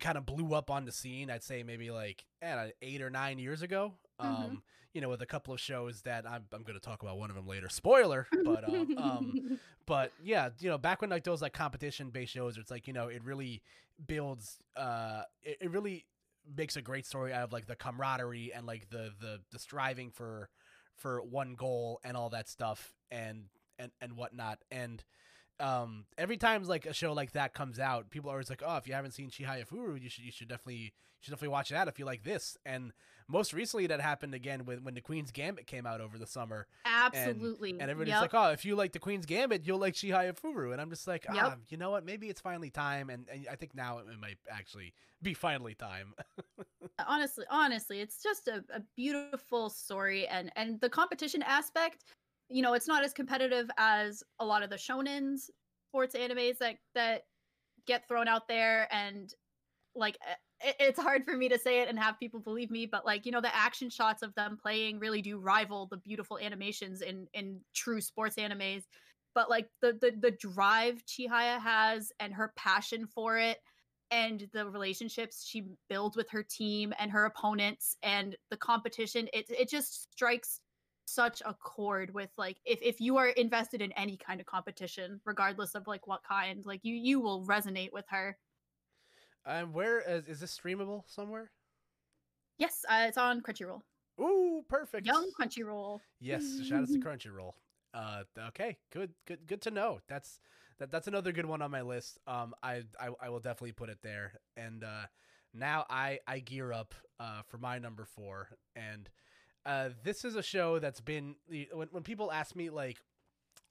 kind of blew up on the scene, I'd say maybe like eh, eight or nine years ago. Mhm. Um, you know, with a couple of shows that I'm I'm going to talk about one of them later. Spoiler, but uh, um, but yeah, you know, back when like those like competition based shows, it's like you know, it really builds, uh, it, it really makes a great story out of like the camaraderie and like the the the striving for for one goal and all that stuff and and and whatnot and um every time like a show like that comes out people are always like oh if you haven't seen chihaya furu you should you should definitely you should definitely watch that if you like this and most recently that happened again when when the queen's gambit came out over the summer absolutely and everybody's Yep. like, "Oh, if you like the Queen's Gambit, you'll like Chihaya Furu." And I'm just like, Yep. "Ah, you know what? Maybe it's finally time." And, and I think now it might actually be finally time. honestly honestly it's just a, a beautiful story and and the competition aspect you know it's not as competitive as a lot of the shonens sports animes that that get thrown out there and like it, it's hard for me to say it and have people believe me but like you know the action shots of them playing really do rival the beautiful animations in in true sports animes. But like the the, the drive chihaya has and her passion for it and the relationships she builds with her team and her opponents and the competition it it just strikes such a chord with like if if you are invested in any kind of competition regardless of like what kind like you you will resonate with her and where is, is this streamable somewhere? yes uh, it's on crunchyroll Ooh, perfect. young crunchyroll Yes, shout out to Crunchyroll. Uh, okay, good, good, good to know. That's that. That's another good one on my list. Um, I, I, I will definitely put it there. And uh, now I, I gear up uh for my number four. And uh, this is a show that's been when when people ask me like,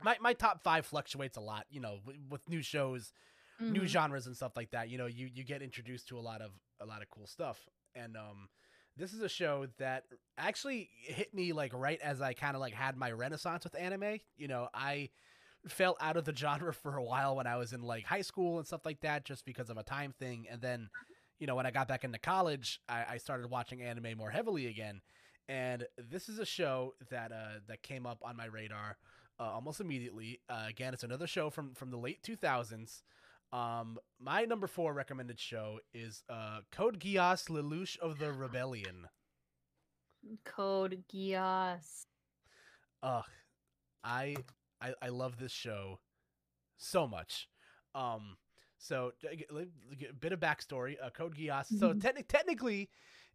my my top five fluctuates a lot. You know, with, with new shows, new Mhm. genres and stuff like that. You know, you you get introduced to a lot of a lot of cool stuff. And um, this is a show that actually hit me like right as I kind of like had my renaissance with anime. You know, I fell out of the genre for a while when I was in like high school and stuff like that, just because of a time thing. And then, you know, when I got back into college, I, I started watching anime more heavily again. And this is a show that uh, that came up on my radar uh, almost immediately. Uh, again, it's another show from from the late two thousands. Um, my number four recommended show is uh, Code Geass Lelouch of the Rebellion. code geass Ugh, I, I I love this show so much. Um, so a bit of backstory. Uh, Code Geass. So Mhm. techni- technically,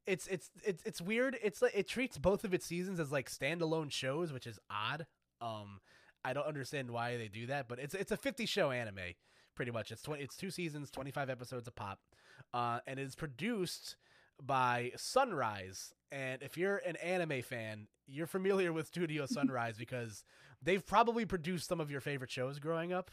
it's it's it's it's weird. It's like it treats both of its seasons as like standalone shows, which is odd. Um, I don't understand why they do that, but it's it's a 50 show anime, pretty much. It's 20, it's two seasons, 25 episodes a pop, uh, and it's produced by Sunrise. And if you're an anime fan, you're familiar with Studio Sunrise because they've probably produced some of your favorite shows growing up.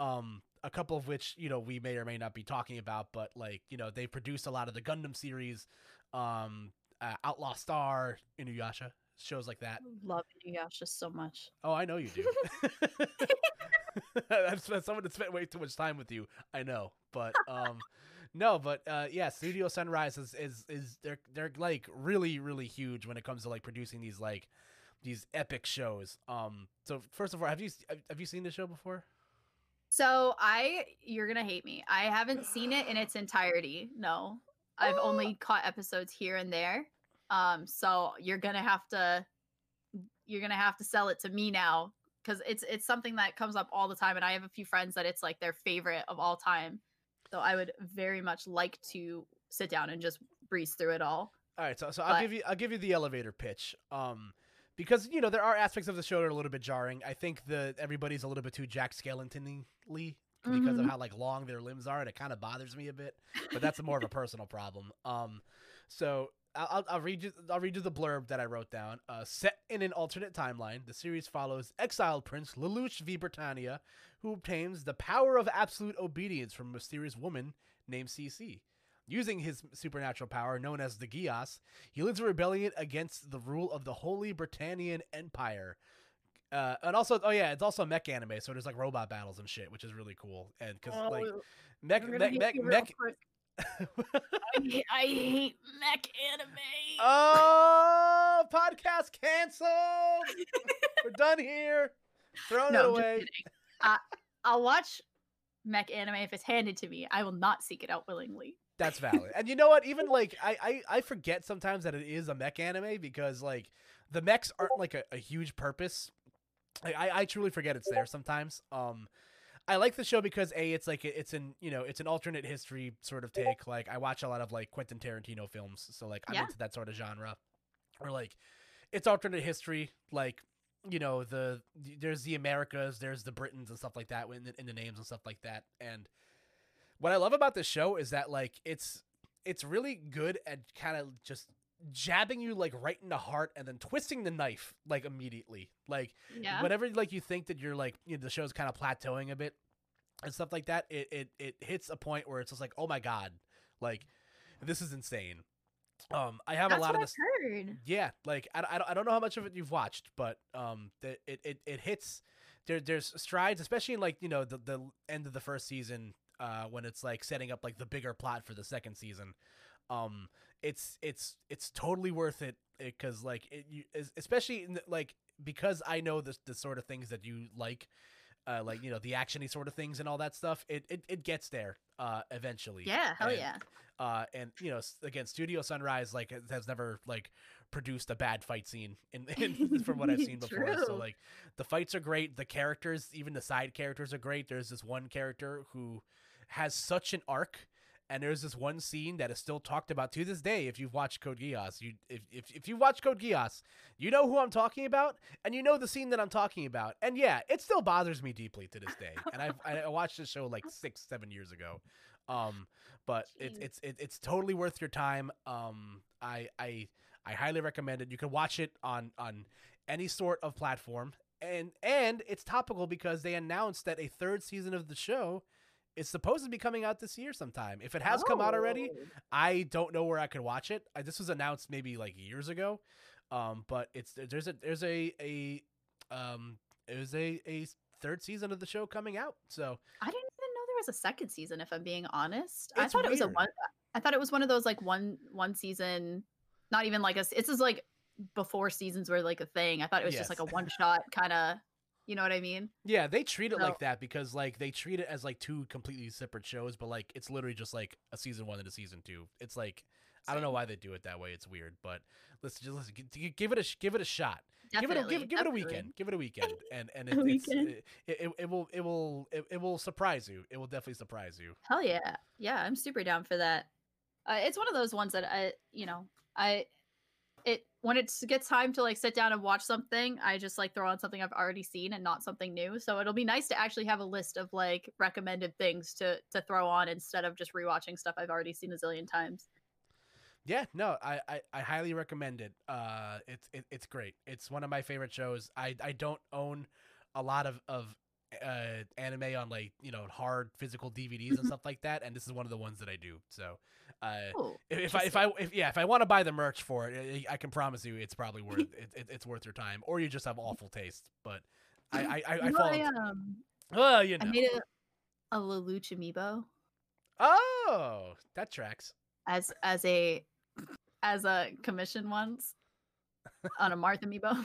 Um, a couple of which you know we may or may not be talking about, but like you know they produced a lot of the Gundam series, um, uh, Outlaw Star, Inuyasha, shows like that. Love Inuyasha so much. Oh, I know you do. I've spent someone that spent way too much time with you. I know, but um, no, but uh, yeah, Studio Sunrise is, is is they're they're like really really huge when it comes to like producing these like these epic shows. Um, so first of all, have you have you seen the show before? So I, you're gonna hate me. I haven't seen it in its entirety. No, I've only caught episodes here and there. Um, so you're gonna have to, you're gonna have to sell it to me now because it's it's something that comes up all the time, and I have a few friends that it's like their favorite of all time. So I would very much like to sit down and just breeze through it all. All right, so so I'll give you I'll give you the elevator pitch. Um, because you know there are aspects of the show that are a little bit jarring. I think the everybody's a little bit too Jack Skellington-ly because of Mhm. how like long their limbs are, and it kind of bothers me a bit. But that's more of a personal problem. Um, so I'll, I'll, I'll read you I'll read you the blurb that I wrote down. Uh, set in an alternate timeline, the series follows exiled prince Lelouch V. Britannia, who obtains the power of absolute obedience from a mysterious woman named CC. Using his supernatural power, known as the Geass, he leads a rebellion against the rule of the Holy Britannian Empire. Uh, and also, oh yeah, it's also mech anime, so there's like robot battles and shit, which is really cool. And because like mech, mech, mech, mech. I, hate- I hate mech anime. oh, podcast canceled. We're done here. Throwing no, it away. kidding. I, I'll watch mech anime if it's handed to me. I will not seek it out willingly. That's valid. and you know what? Even like I, I I forget sometimes that it is a mech anime because like the mechs aren't like a, a huge purpose. Like, I I truly forget it's there sometimes. Um, I like the show because a it's like it's an you know it's an alternate history sort of take. Like I watch a lot of like Quentin Tarantino films, so like I'm Yeah. into that sort of genre. Or like it's alternate history, like you know the there's the Americas, there's the Britons and stuff like that in the, in the names and stuff like that. And what I love about this show is that like it's it's really good at kind of just jabbing you like right in the heart and then twisting the knife like immediately. Like Yeah. whenever like you think that you're like you know, the show's kind of plateauing a bit and stuff like that, it, it it hits a point where it's just like, oh my god, like this is insane. Um, I have That's a lot of this. Heard. Yeah, like I, I, don't- I don't know how much of it you've watched, but um, it, it it hits there. There's strides, especially in like you know the the end of the first season, uh, when it's like setting up like the bigger plot for the second season. Um, it's it's it's totally worth it because like it, you, especially in the, like because I know the the sort of things that you like. Uh, like you know the actiony sort of things and all that stuff. It it, it gets there uh, eventually. Yeah, hell And- yeah. uh, and you know, again, Studio Sunrise like has- has never like produced a bad fight scene in, in from what I've seen before. So like, the fights are great. The characters, even the side characters, are great. There's this one character who has such an arc, and there's this one scene that is still talked about to this day. If you've watched Code Geass, you if if if you watch Code Geass, you know who I'm talking about, and you know the scene that I'm talking about. And yeah, it still bothers me deeply to this day. And I've I watched this show like six seven years ago. Um, but it's it's it, it's totally worth your time. Um, I I I highly recommend it. You can watch it on on any sort of platform, and and it's topical because they announced that a third season of the show is supposed to be coming out this year sometime. If it has come out already, Oh. I don't know where I could watch it. I, this was announced maybe like years ago, um, but it's there's a there's a a um there's a a third season of the show coming out. So I didn't even know there was a second season. If I'm being honest, I It's thought it was a one. I thought it was one of those like one one season, not even like a. It's just like before seasons were like a thing. I thought it was just like a one shot kind of. You know what I mean? Yeah, they treat it like that because like they treat it as like two completely separate shows, but like it's literally just like a season one and a season two. It's like I don't know why they do it that way. It's weird, but let's just give it a give it a shot. Definitely. give it a give, give it a weekend. Give it a weekend, and and it, it's, weekend. it, it, it will it will it, it will surprise you. It will definitely surprise you. Hell yeah, yeah, I'm super down for that. Uh, it's one of those ones that I, you know, I. it when it gets time to like sit down and watch something, I just like throw on something I've already seen and not something new. So it'll be nice to actually have a list of like recommended things to to throw on instead of just rewatching stuff I've already seen a zillion times. Yeah, no, I, I, I highly recommend it. Uh, it's it, it's great. It's one of my favorite shows. I, I don't own a lot of of uh, anime on like you know hard physical DVDs and stuff like that, and this is one of the ones that I do. So, uh, Oh, if, if I if I if yeah if I want to buy the merch for it, I can promise you it's probably worth it, it, it's worth your time, or you just have awful taste. But I I, I, I know, follow. I, um, oh, you I made a a Lelouch amiibo Oh, that tracks. as as a as a commission once on a Marth amiibo.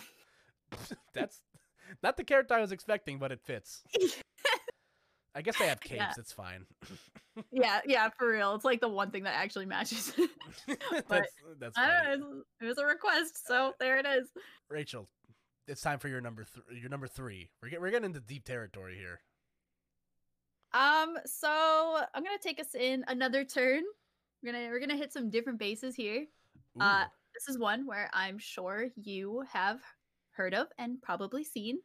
That's not the character I was expecting, but it fits. I guess they have capes. Yeah. It's fine. yeah, yeah, for real. It's like the one thing that actually matches. that's that's I don't know. It was a request, so there it is. Rachel, it's time for your number three. your number three. We're get- we're getting into deep territory here. Um, so I'm gonna take us in another turn. We're gonna we're gonna hit some different bases here. Uh, this is one where I'm sure you have heard of and probably seen.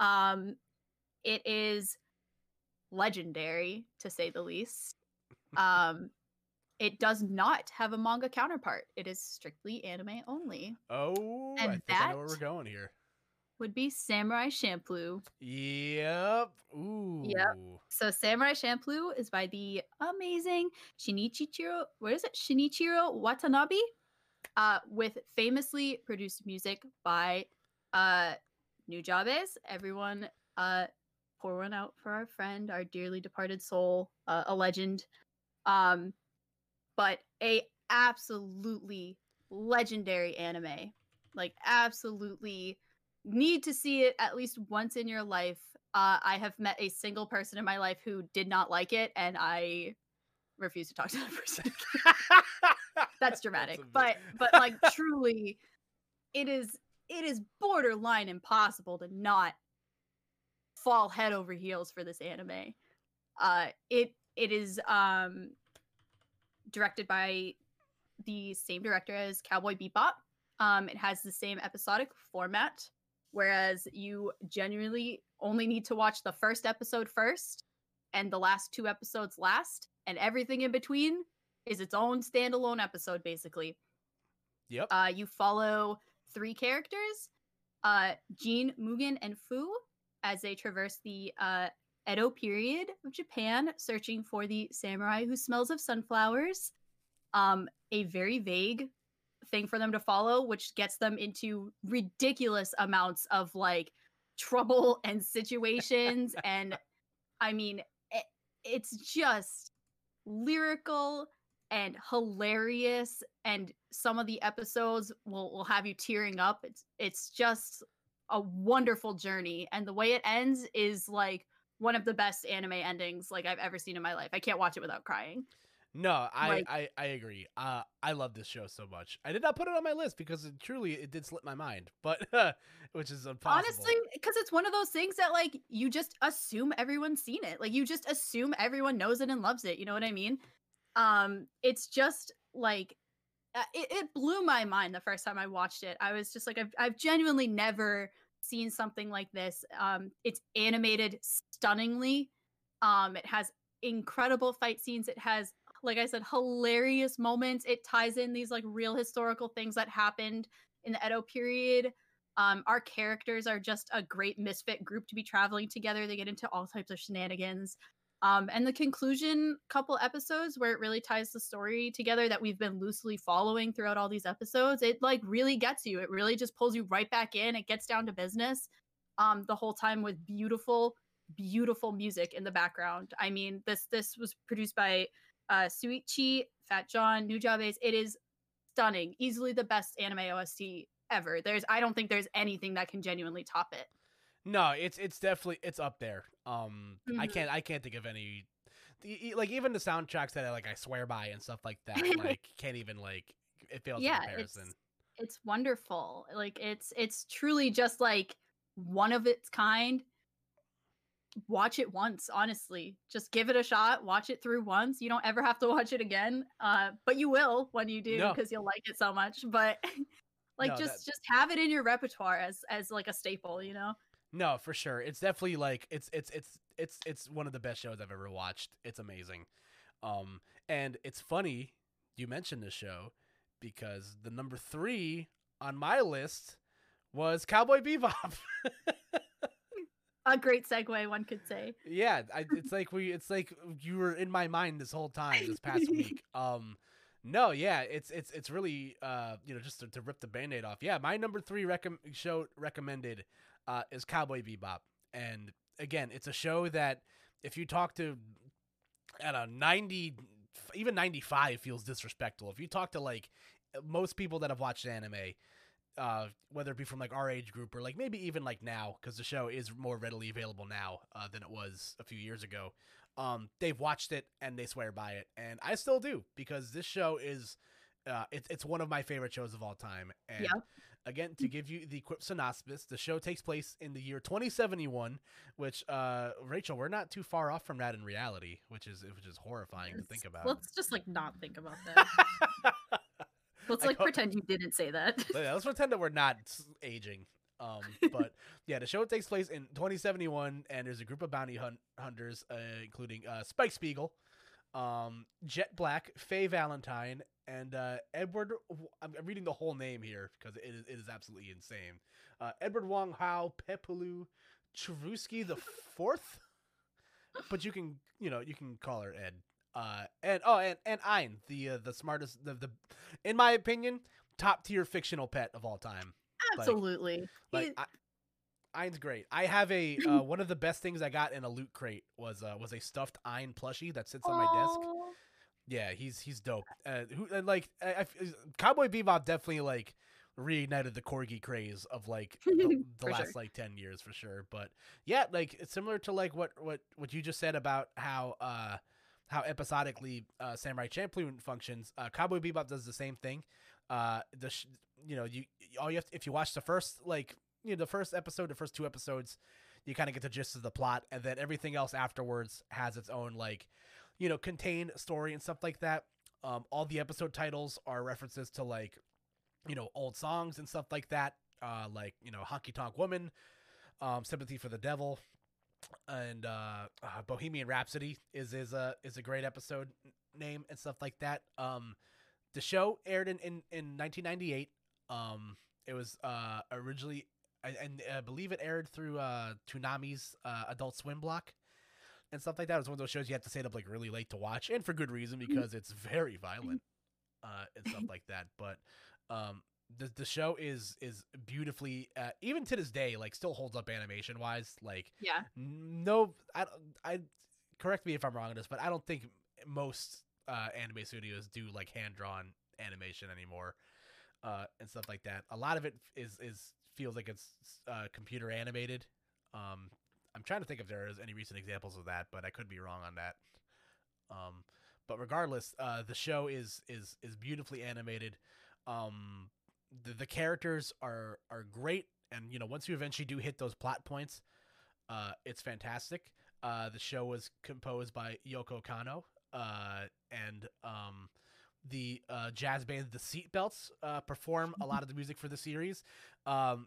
Um, it is legendary to say the least. Um, it does not have a manga counterpart. It is strictly anime only. oh, I and think I know where we're going here. Would be Samurai Champloo. Yep. Ooh. So Samurai Champloo is by the amazing Shinichiro. What is it? Shinichiro Watanabe, uh, with famously produced music by uh, Nujabes Everyone, uh, pour one out for our friend, our dearly departed soul, uh, a legend. Um, but a absolutely legendary anime, like absolutely need to see it at least once in your life. Uh, I have met a single person in my life who did not like it, and I refuse to talk to that person. That's dramatic, bit- but but like truly, it is it is borderline impossible to not fall head over heels for this anime. Uh, it it is um directed by the same director as Cowboy Bebop. Um, it has the same episodic format, whereas you genuinely only need to watch the first episode first and the last two episodes last, and everything in between is its own standalone episode, basically. yep. Uh, you follow three characters, uh, Jin, Mugen, and Fu, as they traverse the uh, Edo period of Japan, searching for the samurai who smells of sunflowers. Um, a very vague thing for them to follow, which gets them into ridiculous amounts of like trouble and situations. and I mean, it, it's just lyrical and hilarious and some of the episodes will, will have you tearing up it's it's just a wonderful journey and the way it ends is like one of the best anime endings like i've ever seen in my life i can't watch it without crying No, I, like- I I agree. Uh, I love this show so much. I did not put it on my list because it truly it did slip my mind, but which is impossible. honestly because it's one of those things that like you just assume everyone's seen it like you just assume everyone knows it and loves it you know what i mean um it's just like uh, it, it blew my mind the first time i watched it. I was just like I've, I've genuinely never seen something like this. Um it's animated stunningly. Um it has incredible fight scenes. It has like i said hilarious moments. It ties in these like real historical things that happened in the edo period. Um, our characters are just a great misfit group to be traveling together. They get into all types of shenanigans. Um, and the conclusion couple episodes where it really ties the story together that we've been loosely following throughout all these episodes, it like really gets you. It really just pulls you right back in. It gets down to business um, the whole time with beautiful, beautiful music in the background. I mean, this this was produced by uh, Tsutchie, Fat Jon, New Nujabes. It is stunning, easily the best anime OST ever. There's I don't think there's anything that can genuinely top it. No, it's it's definitely it's up there. Um, I Mhm. can't I can't think of any, the, like even the soundtracks that I like I swear by and stuff like that. Like can't even like it fails Yeah, comparison. it's it's wonderful. Like it's it's truly just like one of its kind. Watch it once, honestly. Just give it a shot. Watch it through once. You don't ever have to watch it again. Uh, but you will when you do No. because you'll like it so much. But Like No, just just have it in your repertoire as as like a staple, you know. No, for sure. It's definitely like it's it's it's it's it's one of the best shows I've ever watched. It's amazing. Um and it's funny you mentioned this show because the number 3 on my list was Cowboy Bebop. A great segue, one could say. yeah, I, it's like we it's like you were in my mind this whole time this past week. Um no, yeah, it's it's it's really uh you know just to, to rip the band-aid off. Yeah, my number 3 recom- show recommended uh is Cowboy Bebop. And again, it's a show that if you talk to I don't know, 90 even 95 feels disrespectful. If you talk to like most people that have watched anime, uh, whether it be from like our age group or like maybe even like now, because the show is more readily available now uh, than it was a few years ago. Um, they've watched it and they swear by it, and I still do because this show is, uh, it's it's one of my favorite shows of all time. And Yeah. Again, to give you the quick synopsis, the show takes place in the year 2071, which uh, Rachel, we're not too far off from that in reality, which is which is horrifying to think about. Let's just like not think about that. Let's like pretend you didn't say that. Yeah, let's pretend that we're not aging. Um, but yeah, the show takes place in 2071, and there's a group of bounty hunt- hunters, uh, including uh, Spike Spiegel, um, Jet Black, Faye Valentine, and uh, Edward. I'm reading the whole name here because it is, it is absolutely insane. Uh, Edward Wong Hau Pepelu Tivrusky the fourth, but you can you know you can call her Ed. Uh, and oh, and and Ein, the uh, the smartest, the the, in my opinion, top tier fictional pet of all time. Absolutely. Like He- I, Ein's great. I have a uh, one of the best things I got in a loot crate was uh, was a stuffed Ein plushie that sits on my desk. Yeah, he's he's dope. Uh, who and like I, I Cowboy Bebop definitely like reignited the corgi craze of like the, the last sure. like 10 years for sure but yeah like it's similar to like what what what you just said about how uh how episodically uh samurai champloo functions uh cowboy bebop does the same thing uh the sh- you know you all you have to, if you watch the first like you know the first episode the first two episodes you kind of get the gist of the plot and then everything else afterwards has its own like you know contained story and stuff like that. Um all the episode titles are references to like you know old songs and stuff like that uh like you know honky tonk woman um sympathy for the devil and uh, uh bohemian rhapsody is is a is a great episode name and stuff like that. Um the show aired in in, in 1998 um it was uh originally I, and I believe it aired through uh Toonami's uh, Adult Swim block and stuff like that. It was one of those shows you have to stay up like really late to watch, and for good reason because it's very violent uh, and stuff like that. But um, the the show is is beautifully uh, even to this day like still holds up animation wise. Like yeah. no, I don't- I correct me if I'm wrong on this, but I don't think most uh, anime studios do like hand drawn animation anymore uh, and stuff like that. A lot of it is is feels like it's uh, computer animated. Um, I'm trying to think if there is any recent examples of that, but I could be wrong on that. Um, but regardless, uh, the show is is is beautifully animated. Um, the the characters are are great, and you know once you eventually do hit those plot points, uh, it's fantastic. Uh, the show was composed by Yoko Kanno, uh, and um, the uh, jazz band The Seatbelts uh, perform a lot of the music for the series. Um,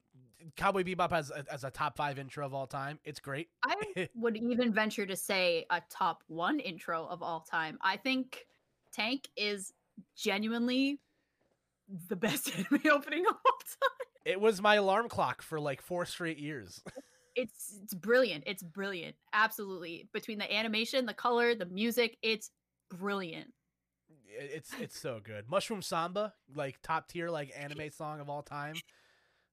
Cowboy Bebop has a, as a top five intro of all time. It's great. I would even venture to say a top one intro of all time. I think Tank is genuinely the best anime opening of all time. It was my alarm clock for like four straight years. It's it's brilliant. It's brilliant. Absolutely. Between the animation, the color, the music, it's brilliant. It- it's it's so good. Mushroom Samba, like top tier like anime song of all time.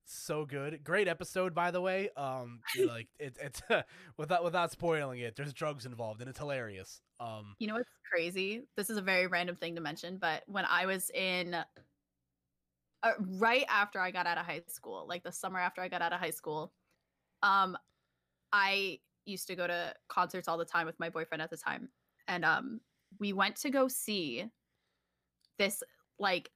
So good. Great episode by the way. Um like it, it's without without spoiling it, there's drugs involved and it's hilarious. Um You know what's crazy? This is a very random thing to mention, but when I was in uh, right after I got out of high school, like the summer after I got out of high school, um I used to go to concerts all the time with my boyfriend at the time. And um we went to go see this like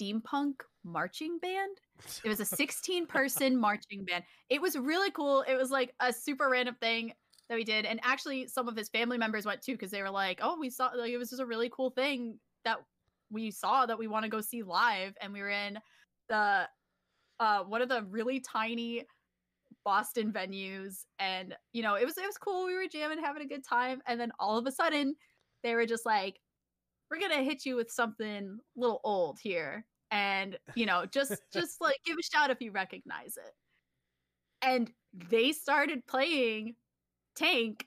steampunk marching band. It was a 16 person marching band. It was really cool. It was like a super random thing that we did. And actually, some of his family members went too because they were like, oh, we saw, like, it was just a really cool thing that we saw that we want to go see live. And we were in the uh, one of the really tiny Boston venues, and you know, it was it was cool. We were jamming, having a good time, and then all of a sudden, they were just like, "We're gonna hit you with something a little old here," and you know, just just like give a shout if you recognize it. And they started playing Tank,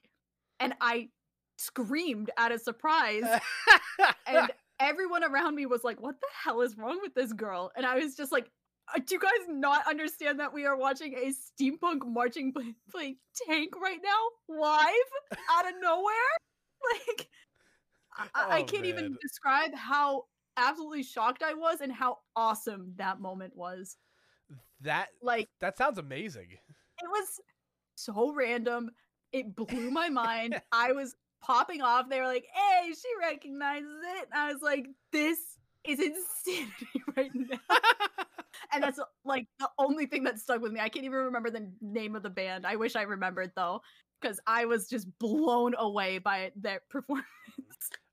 and I screamed out of surprise, and everyone around me was like, "What the hell is wrong with this girl?" And I was just like, uh, "Do you guys not understand that we are watching a steampunk marching play, play tank right now, live out of nowhere?" Like, I, I Oh, can't even describe how absolutely shocked I was and how awesome that moment was. that Like, that sounds amazing. it was so random. It blew my mind. I was popping off. They were like, "Hey, she recognizes it." And I was like, "This is insanity right now." and that's like the only thing that stuck with me. I can't even remember the name of the band. I wish I remembered though, because I was just blown away by their performance.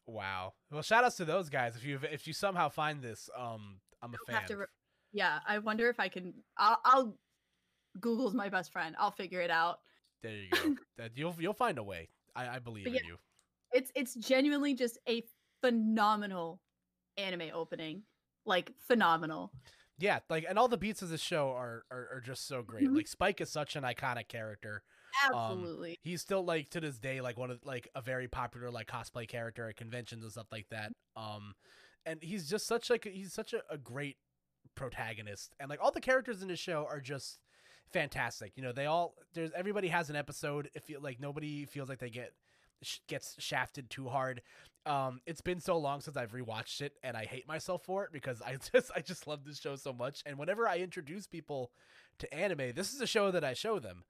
Wow. Well, shout outs to those guys. If you if you somehow find this, um, I'm a fan. have to re- yeah, I wonder if I can. I'll, I'll Google's my best friend. I'll figure it out. there you go. that you'll you'll find a way. I, I believe But in yeah. you. it's it's genuinely just a phenomenal anime opening like phenomenal Yeah, like and all the beats of the show are are, are just so great. Mhm. Like Spike is such an iconic character. Absolutely He's still like to this day like one of like a very popular like cosplay character at conventions and stuff like that. Um and he's just such like he's such a, a great protagonist and like all the characters in the show are just fantastic. You know, they all there's everybody has an episode. If you like nobody feels like they get sh- gets shafted too hard. Um it's been so long since I've rewatched it and I hate myself for it because I just I just love this show so much and whenever I introduce people to anime, this is a show that I show them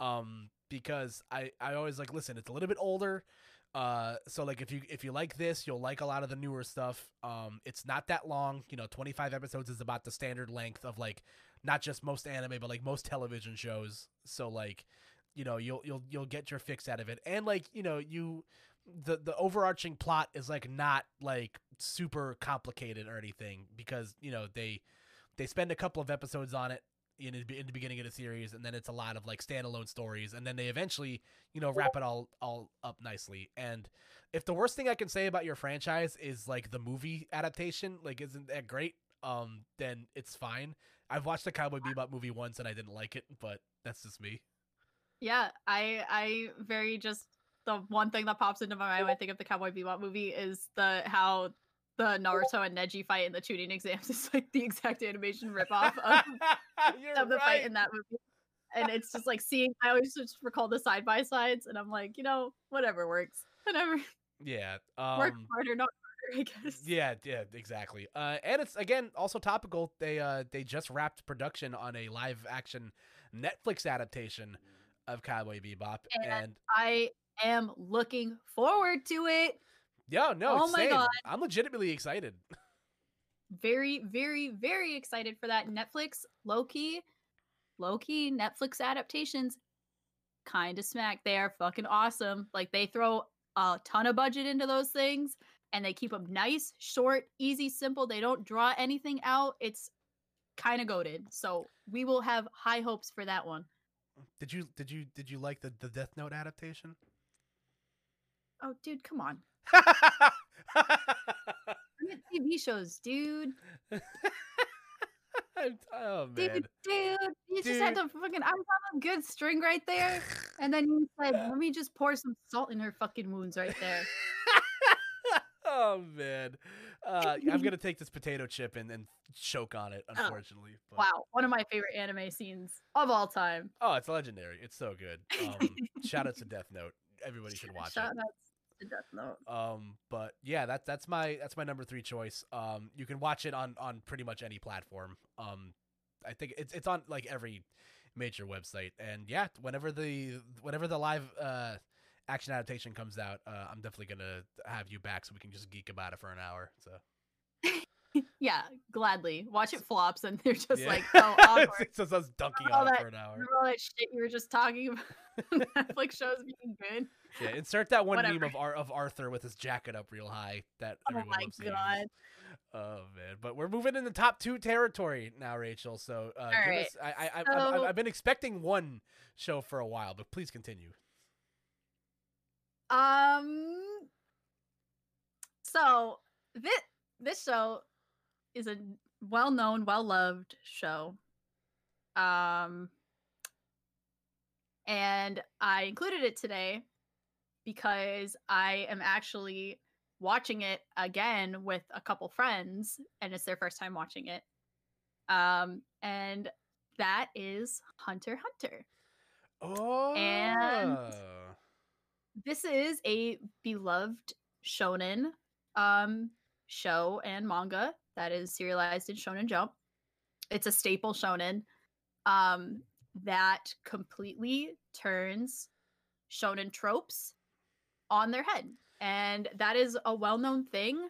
um because i i always like listen it's a little bit older uh so like if you if you like this you'll like a lot of the newer stuff. Um it's not that long you know 25 episodes is about the standard length of like not just most anime but like most television shows. So like you know you'll you'll you'll get your fix out of it. And like you know you the the overarching plot is like not like super complicated or anything because you know they they spend a couple of episodes on it in the, in the beginning of the series, and then it's a lot of like standalone stories, and then they eventually, you know, wrap it all all up nicely. And if the worst thing I can say about your franchise is like the movie adaptation, like isn't that great? Um, then it's fine. I've watched the Cowboy Bebop movie once and I didn't like it, but that's just me. yeah i i very just the one thing that pops into my mind when i think of the cowboy bebop movie is the how the naruto and neji fight in the chunin exams is like the exact animation ripoff of, of the right. fight in that movie and it's just like seeing i always just recall the side by sides and i'm like you know whatever works whatever yeah. work Um, harder not harder i guess Yeah, yeah, exactly. Uh, and it's again also topical. They uh they just wrapped production on a live action Netflix adaptation of Cowboy Bebop, And- and I am looking forward to it. Yeah, no, Oh my same. God. I'm legitimately excited. Very, very, very excited for that. Netflix, low key, low key Netflix adaptations kind of smack. They are fucking awesome. Like they throw a ton of budget into those things and they keep them nice, short, easy, simple. They don't draw anything out. It's kind of goaded. So we will have high hopes for that one. Did you did you did you like the the Death Note adaptation? Oh, dude, come on. I'm at TV shows, dude. oh Dude, man. dude, dude you just had to fucking. I was on a good string right there, and then you said, "Let me just pour some salt in her fucking wounds right there." oh man. Uh, I'm gonna take this potato chip and, then choke on it, unfortunately. but- Oh, Wow, one of my favorite anime scenes of all time. Oh, it's legendary. It's so good. Um, shout out to Death Note. Everybody should watch Shout it. outs Note. Um, but yeah, that's that's my that's my number three choice. Um, you can watch it on on pretty much any platform. Um, I think it's it's on like every major website. And yeah, whenever the whenever the live uh action adaptation comes out, uh, I'm definitely gonna have you back so we can just geek about it for an hour. So Yeah, gladly. Watch it flops, and they're just Yeah. like, "Oh, awkward." it's just us dunking on it for an hour. All that shit you were just talking about? Netflix shows being good. Yeah, insert that one meme of Ar- of Arthur with his jacket up real high that Oh everyone my loves to use. god! Oh man, but we're moving in the top two territory now, Rachel. So, uh, right. us, I, I, I, So- I've, I've been expecting one show for a while, but please continue. Um. So this this show is a well known, well loved show. Um. And I included it today because I am actually watching it again with a couple friends, and it's their first time watching it. Um, and that is Hunter Hunter. Oh, and this is a beloved shonen um show and manga that is serialized in shonen jump. It's a staple shonen um that completely turns shonen tropes on their head. And that is a well-known thing.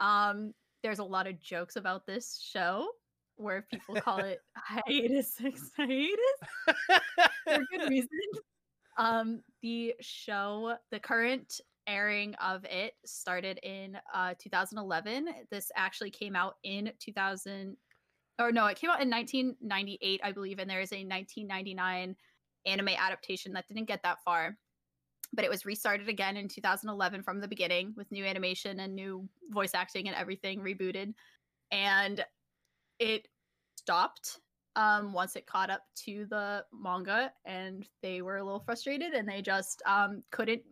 Um there's a lot of jokes about this show where people call it hiatus hiatus for good reason. Um, the show, the current airing of it started in uh 2011. This actually came out in 2000 or no, it came out in 1998, I believe, and there is a 1999 anime adaptation that didn't get that far. But it was restarted again in 2011 from the beginning with new animation and new voice acting and everything rebooted. And it stopped um, once it caught up to the manga and they were a little frustrated and they just um, couldn't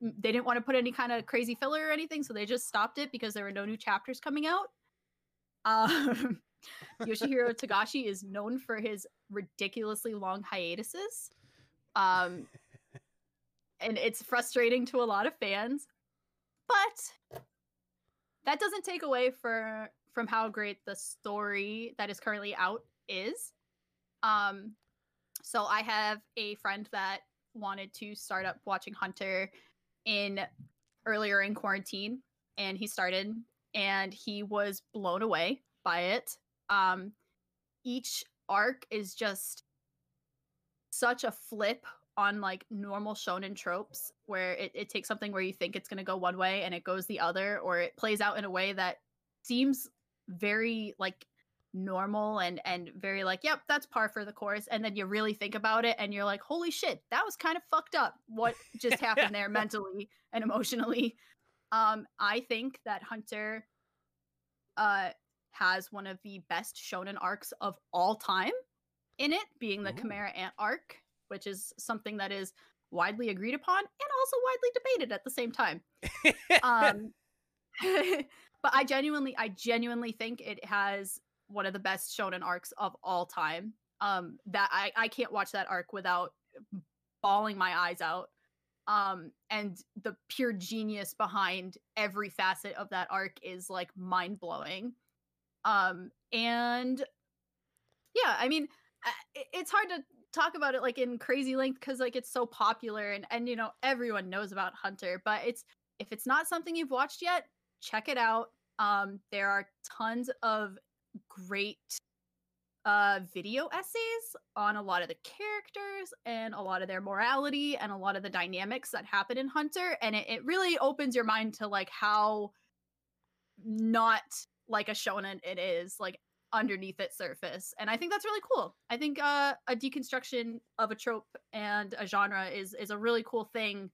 they didn't want to put any kind of crazy filler or anything so they just stopped it because there were no new chapters coming out um, yoshihiro togashi is known for his ridiculously long hiatuses um, and it's frustrating to a lot of fans but that doesn't take away for from how great the story that is currently out is. Um, so I have a friend that wanted to start up watching Hunter in earlier in quarantine, and he started, and he was blown away by it. Um, each arc is just such a flip on like normal shonen tropes where it, it takes something where you think it's going to go one way and it goes the other or it plays out in a way that seems very like normal and and very like yep that's par for the course and then you really think about it and you're like holy shit that was kind of fucked up. What just happened there mentally and emotionally? Um i think that hunter uh has one of the best shonen arcs of all time in it being the Ooh. chimera ant arc which is something that is widely agreed upon and also widely debated at the same time. Um but i genuinely i genuinely think it has one of the best shonen arcs of all time. Um that i i can't watch that arc without bawling my eyes out. Um and the pure genius behind every facet of that arc is like mind blowing um and yeah i mean it's hard to talk about it like in crazy length because like it's so popular and and you know everyone knows about hunter but it's if it's not something you've watched yet check it out. Um there are tons of great uh video essays on a lot of the characters and a lot of their morality and a lot of the dynamics that happen in hunter and it, it really opens your mind to like how not like a shonen it is like underneath its surface and i think that's really cool. I think uh, a deconstruction of a trope and a genre is is a really cool thing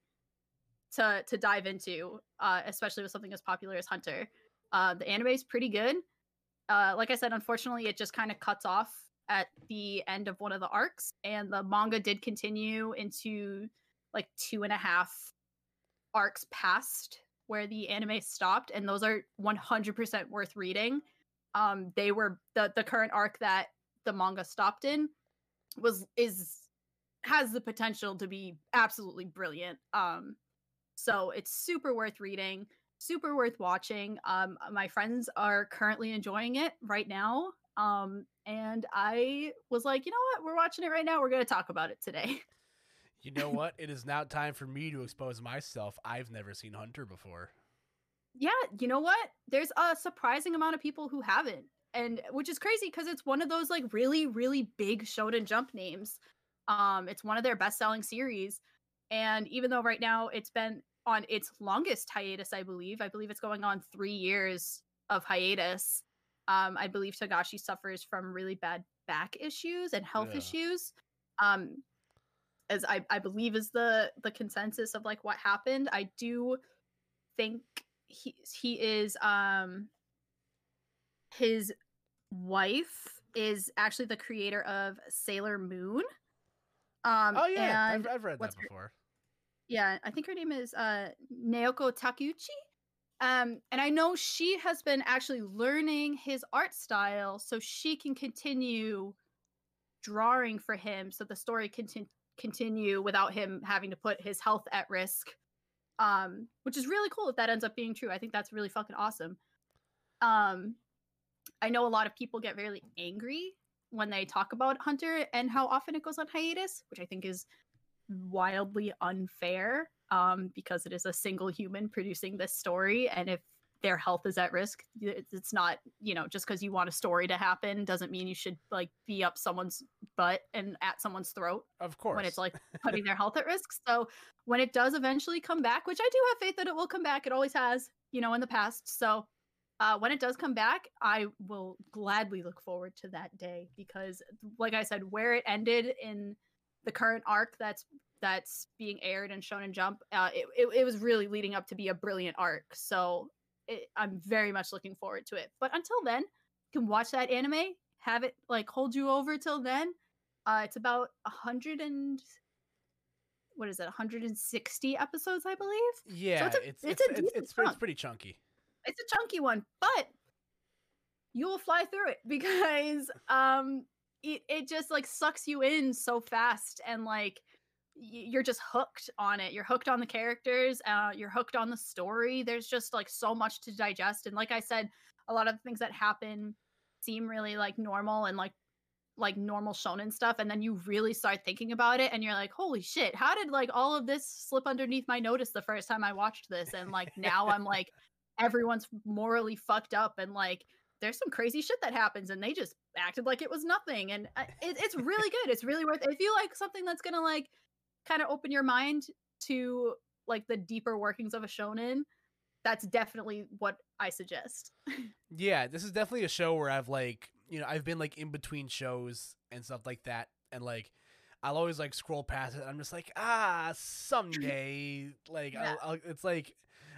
to to dive into uh, especially with something as popular as hunter. Uh, the anime is pretty good uh, like i said unfortunately it just kind of cuts off at the end of one of the arcs and the manga did continue into like two and a half arcs past where the anime stopped and those are 100% worth reading. Um they were the the current arc that the manga stopped in was is has the potential to be absolutely brilliant. Um so it's super worth reading super worth watching um my friends are currently enjoying it right now um and i was like you know what we're watching it right now we're going to talk about it today You know what? It is now time for me to expose myself. I've never seen Hunter before. yeah you know what there's a surprising amount of people who haven't and which is crazy because it's one of those like really really big shonen jump names um it's one of their best selling series and even though right now it's been on its longest hiatus i believe i believe it's going on three years of hiatus. Um, I believe Togashi suffers from really bad back issues and health Yeah. issues. Um, as I, I believe is the the consensus of like what happened. I do think he he is um his wife is actually the creator of Sailor Moon. Um, oh yeah, I've, I've read that her- before. Yeah, I think her name is uh Naoko Takeuchi. Um, and I know she has been actually learning his art style so she can continue drawing for him so the story can contin- continue without him having to put his health at risk. Um, which is really cool if that ends up being true. I think that's really fucking awesome. Um, I know a lot of people get really angry when they talk about Hunter and how often it goes on hiatus, which I think is wildly unfair um, because it is a single human producing this story. And if their health is at risk, it's not, you know, just because you want a story to happen doesn't mean you should like be up someone's butt and at someone's throat Of course. when it's like putting their health at risk. So when it does eventually come back, which I do have faith that it will come back, it always has, you know, in the past. So uh, when it does come back, I will gladly look forward to that day because, like I said, where it ended in the current arc that's that's being aired and shown in Jump, uh, it, it it was really leading up to be a brilliant arc. So it, I'm very much looking forward to it. But until then, you can watch that anime, have it like hold you over till then. Uh, it's about a hundred and what is it, 160 episodes, I believe. yeah, it's a- it's it's it's a it's, it's, pretty, it's pretty chunky. It's a chunky one, but you will fly through it because um it, it just like sucks you in so fast and like you're just hooked on it. You're hooked on the characters, uh you're hooked on the story. There's just like so much to digest and like I said, a lot of the things that happen seem really like normal and like like normal shonen stuff and then you really start thinking about it and you're like holy shit how did like all of this slip underneath my notice the first time i watched this and like now i'm like everyone's morally fucked up and like there's some crazy shit that happens and they just acted like it was nothing and I- it, it's really good it's really worth it. if you like something that's gonna like kind of open your mind to like the deeper workings of a shonen that's definitely what i suggest Yeah, this is definitely a show where I've like, you know, I've been like in between shows and stuff like that, and like, I'll always like scroll past it. And I'm just like, ah, someday, like, Yeah. I'll, I'll, it's like,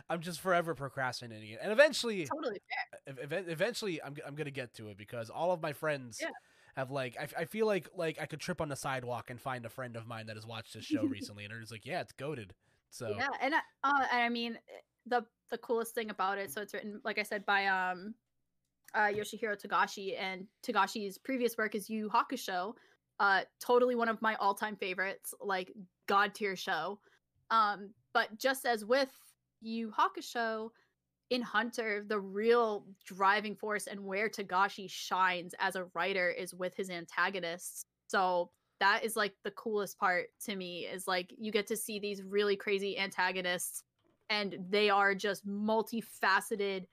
I'm just forever procrastinating it, and eventually, totally ev- ev- eventually, I'm I'm gonna get to it because all of my friends. Yeah. Have like I, f- I feel like like I could trip on the sidewalk and find a friend of mine that has watched this show recently and just like yeah it's goaded so Yeah, and I, uh, I mean eh, the the coolest thing about it. So it's written, like I said, by um uh, Yoshihiro Togashi, and Togashi's previous work is Yu Hakusho. Uh, totally one of my all time favorites, like god tier show. Um, but just as with Yu Hakusho, in Hunter, the real driving force and where Togashi shines as a writer is with his antagonists. So that is like the coolest part to me is like you get to see these really crazy antagonists and they are just multifaceted.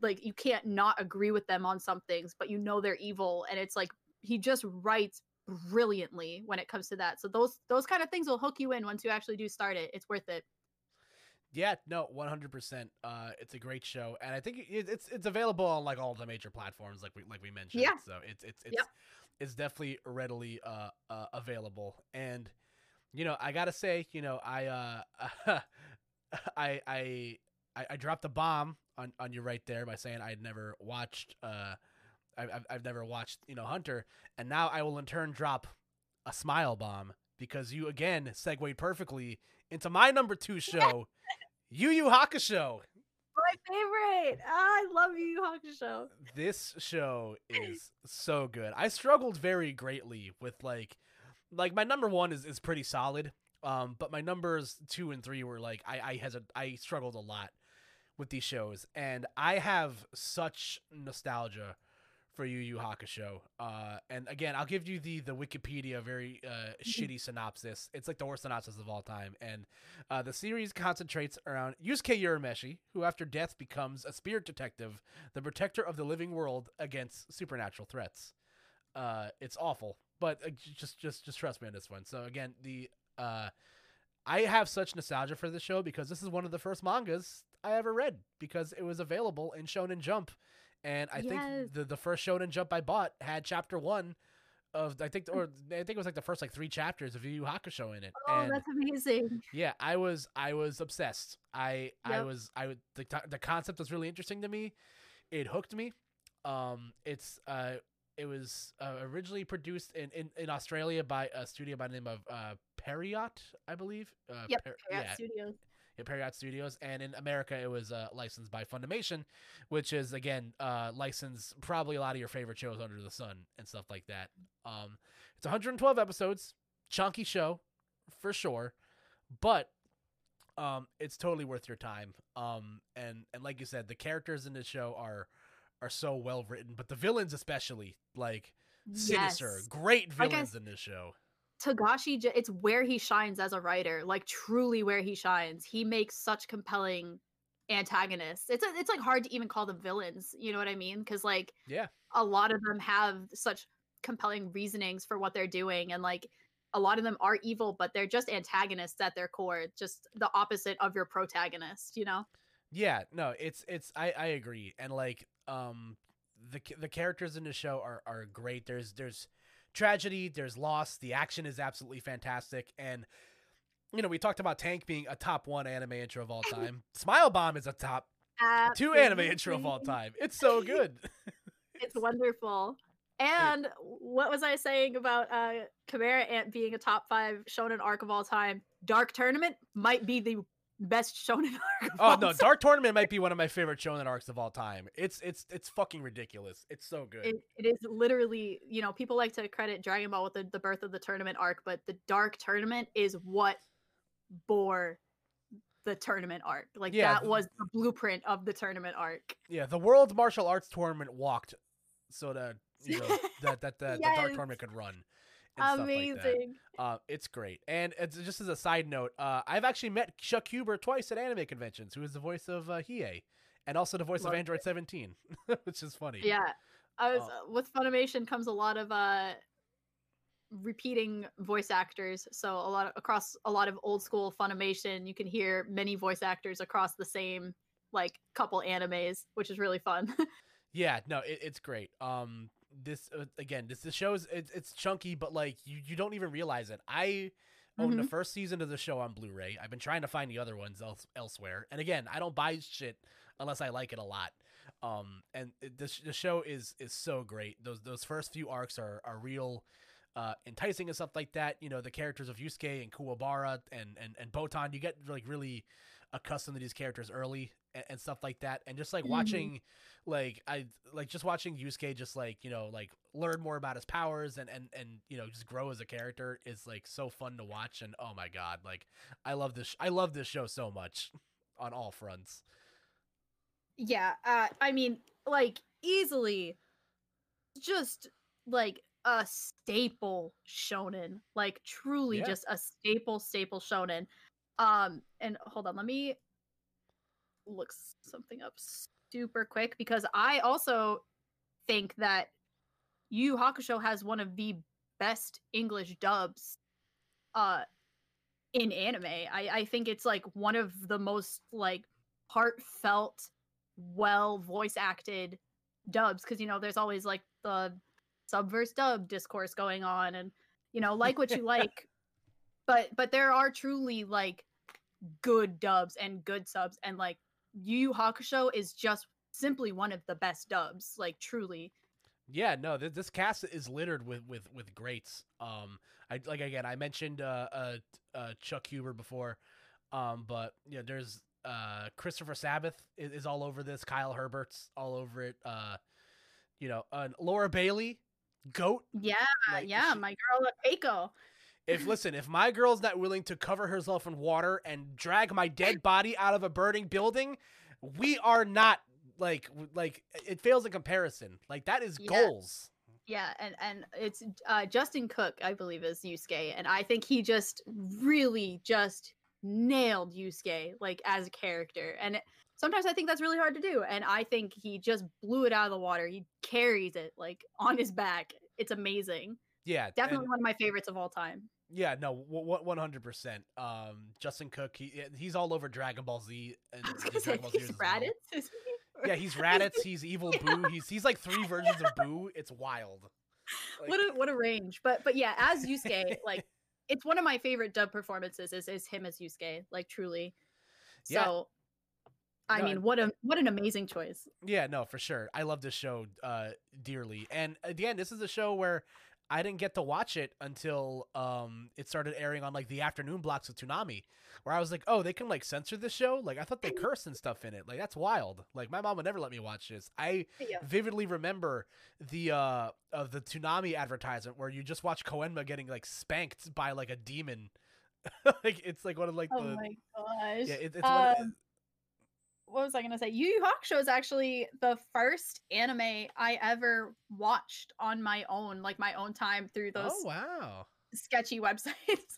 Like you can't not agree with them on some things but you know they're evil and it's like he just writes brilliantly when it comes to that. So those those kind of things will hook you in once you actually do start it. It's worth it Yeah, no, one hundred percent. Uh, it's a great show, and I think it, it's it's available on like all the major platforms, like we like we mentioned. Yeah. So it's it's it's Yep. it's definitely readily uh, uh available, and you know I gotta say, you know I uh I I I I dropped a bomb on on you right there by saying I'd never watched uh I, I've I've never watched you know Hunter, and now I will in turn drop a smile bomb because you again segued perfectly into my number two show. Yu Yu Hakusho. my favorite Ah, i love Yu Yu Hakusho. This show is so good. I struggled very greatly with like like my number one is, is pretty solid. Um, but my numbers two and three were like I I has a I struggled a lot with these shows, and I have such nostalgia for you Yu Yu Hakusho. Uh, and again, I'll give you the the Wikipedia very uh, shitty synopsis. It's like the worst synopsis of all time. And uh, the series concentrates around Yusuke Urameshi, who after death becomes a spirit detective, the protector of the living world against supernatural threats. Uh, it's awful, but uh, just just just trust me on this one. So again, the uh, I have such nostalgia for this show because this is one of the first mangas I ever read because it was available in Shonen Jump, and I Yes. think the the first Shonen Jump I bought had chapter one of I think or I think it was like the first like three chapters of Yu Yu Hakusho in it. Oh, and that's amazing. yeah, I was I was obsessed. I I was I the the concept was really interesting to me. It hooked me. Um, it's uh it was uh, originally produced in, in in Australia by a studio by the name of uh Pierrot, I believe. Uh, Yep, Per- yeah, Studios. Yeah, Pierrot Studios, and in America it was uh, licensed by Funimation, which is again uh, licensed probably a lot of your favorite shows under the sun and stuff like that. Um, it's 112 episodes, chunky show for sure, but um, it's totally worth your time. Um, and and like you said, the characters in this show are are so well written, but the villains especially like sinister, Yes. great Like I villains in this show. Togashi, it's where he shines as a writer, like truly where he shines. He makes such compelling antagonists. It's it's like hard to even call them villains. You know what I mean? Because like Yeah. a lot of them have such compelling reasonings for what they're doing, and like a lot of them are evil, but they're just antagonists at their core, just the opposite of your protagonist. You know? Yeah, no, it's it's I I agree, and like um the the characters in the show are are great. There's there's tragedy, there's loss. The action is absolutely fantastic, and you know we talked about Tank being a top one anime intro of all time. Smile Bomb is a top two anime intro of all time. It's so good. It's wonderful. And what was I saying about uh Chimera Ant being a top five shonen arc of all time? Dark Tournament might be the best shonen arc. Oh no. Dark Tournament might be one of my favorite shonen arcs of all time. It's it's it's fucking ridiculous. It's so good. It, it is literally, you know, people like to credit Dragon Ball with the, the birth of the tournament arc, but the Dark Tournament is what bore the tournament arc. Like Yeah, that th- was the blueprint of the tournament arc. yeah, the World Martial Arts Tournament walked so that you know that that, that the Dark Yes. Tournament could run. Stuff like. Amazing. Uh, it's great. And it's just as a side note, uh, I've actually met Chuck Huber twice at anime conventions, who is the voice of uh, Hiei, and also the voice Love of Android 17, which is funny. Yeah. I was uh, with Funimation comes a lot of uh repeating voice actors. So a lot of, across a lot of old school Funimation, you can hear many voice actors across the same like couple animes, which is really fun. Yeah, no, it, it's great. Um, this uh, again, this the show's it's it's chunky, but like you you don't even realize it. I own the Mhm. first season of the show on Blu-ray. I've been trying to find the other ones else, elsewhere, and again, I don't buy shit unless I like it a lot. Um, and it, the the show is is so great. Those those first few arcs are are real. Uh, enticing and stuff like that. You know, the characters of Yusuke and Kuwabara and, and, and Botan, you get like really accustomed to these characters early and, and stuff like that. And just like Mhm. watching, like I like just watching Yusuke just like you know like learn more about his powers and and and you know just grow as a character is like so fun to watch. And oh my god, like I love this. I love this show so much on all fronts. yeah, uh I mean, like easily just like a staple shonen, like truly Yeah. just a staple staple shonen. Um and hold on, let me look something up super quick because I also think that Yu Hakusho has one of the best English dubs uh in anime. I I think it's like one of the most like heartfelt, well voice acted dubs because you know there's always like the subverse dub discourse going on and you know like what you like but but there are truly like good dubs and good subs and like Yu Yu Hakusho is just simply one of the best dubs like truly Yeah, no, th- this cast is littered with with with greats. Um, I like again, I mentioned uh, uh, uh Chuck Huber before, um, but yeah, there's uh Christopher Sabat is, is all over this. Kyle Hebert's all over it. Uh, you know, uh, Laura Bailey, goat. yeah Like, yeah she- my girl Keiko If listen, if my girl's not willing to cover herself in water and drag my dead body out of a burning building, we are not like like it fails in comparison. Like that is Yeah. goals. Yeah, and and it's uh, Justin Cook, I believe, is Yusuke, and I think he just really just nailed Yusuke like as a character. And it, sometimes I think that's really hard to do, and I think he just blew it out of the water. He carries it like on his back. It's amazing. Yeah, Definitely one of my favorites of all time. Yeah, no, one hundred percent. Um, Justin Cook, he he's all over Dragon Ball Z and I was gonna say, Dragon Ball he's as well. He? Yeah, he's Raditz. He's evil Boo. He's he's like three versions of Boo. It's wild. Like, what a what a range. But but yeah, as Yusuke, like it's one of my favorite dub performances is is him as Yusuke, like truly. So Yeah. I No, mean, what a what an amazing choice. yeah, no, for sure. I love this show uh dearly. And again, this is a show where I didn't get to watch it until um it started airing on like the afternoon blocks of Toonami, where I was like, oh, they can like censor this show. Like I thought they curse and stuff in it. Like that's wild. Like my mom would never let me watch this. I Yeah. vividly remember the uh of the Toonami advertisement where you just watch Koenma getting like spanked by like a demon. like it's like one of like Oh the my gosh. yeah it, it's one of, Um, what was I gonna say? Yu Yu Hakusho is actually the first anime I ever watched on my own, like my own time through those oh wow. sketchy websites.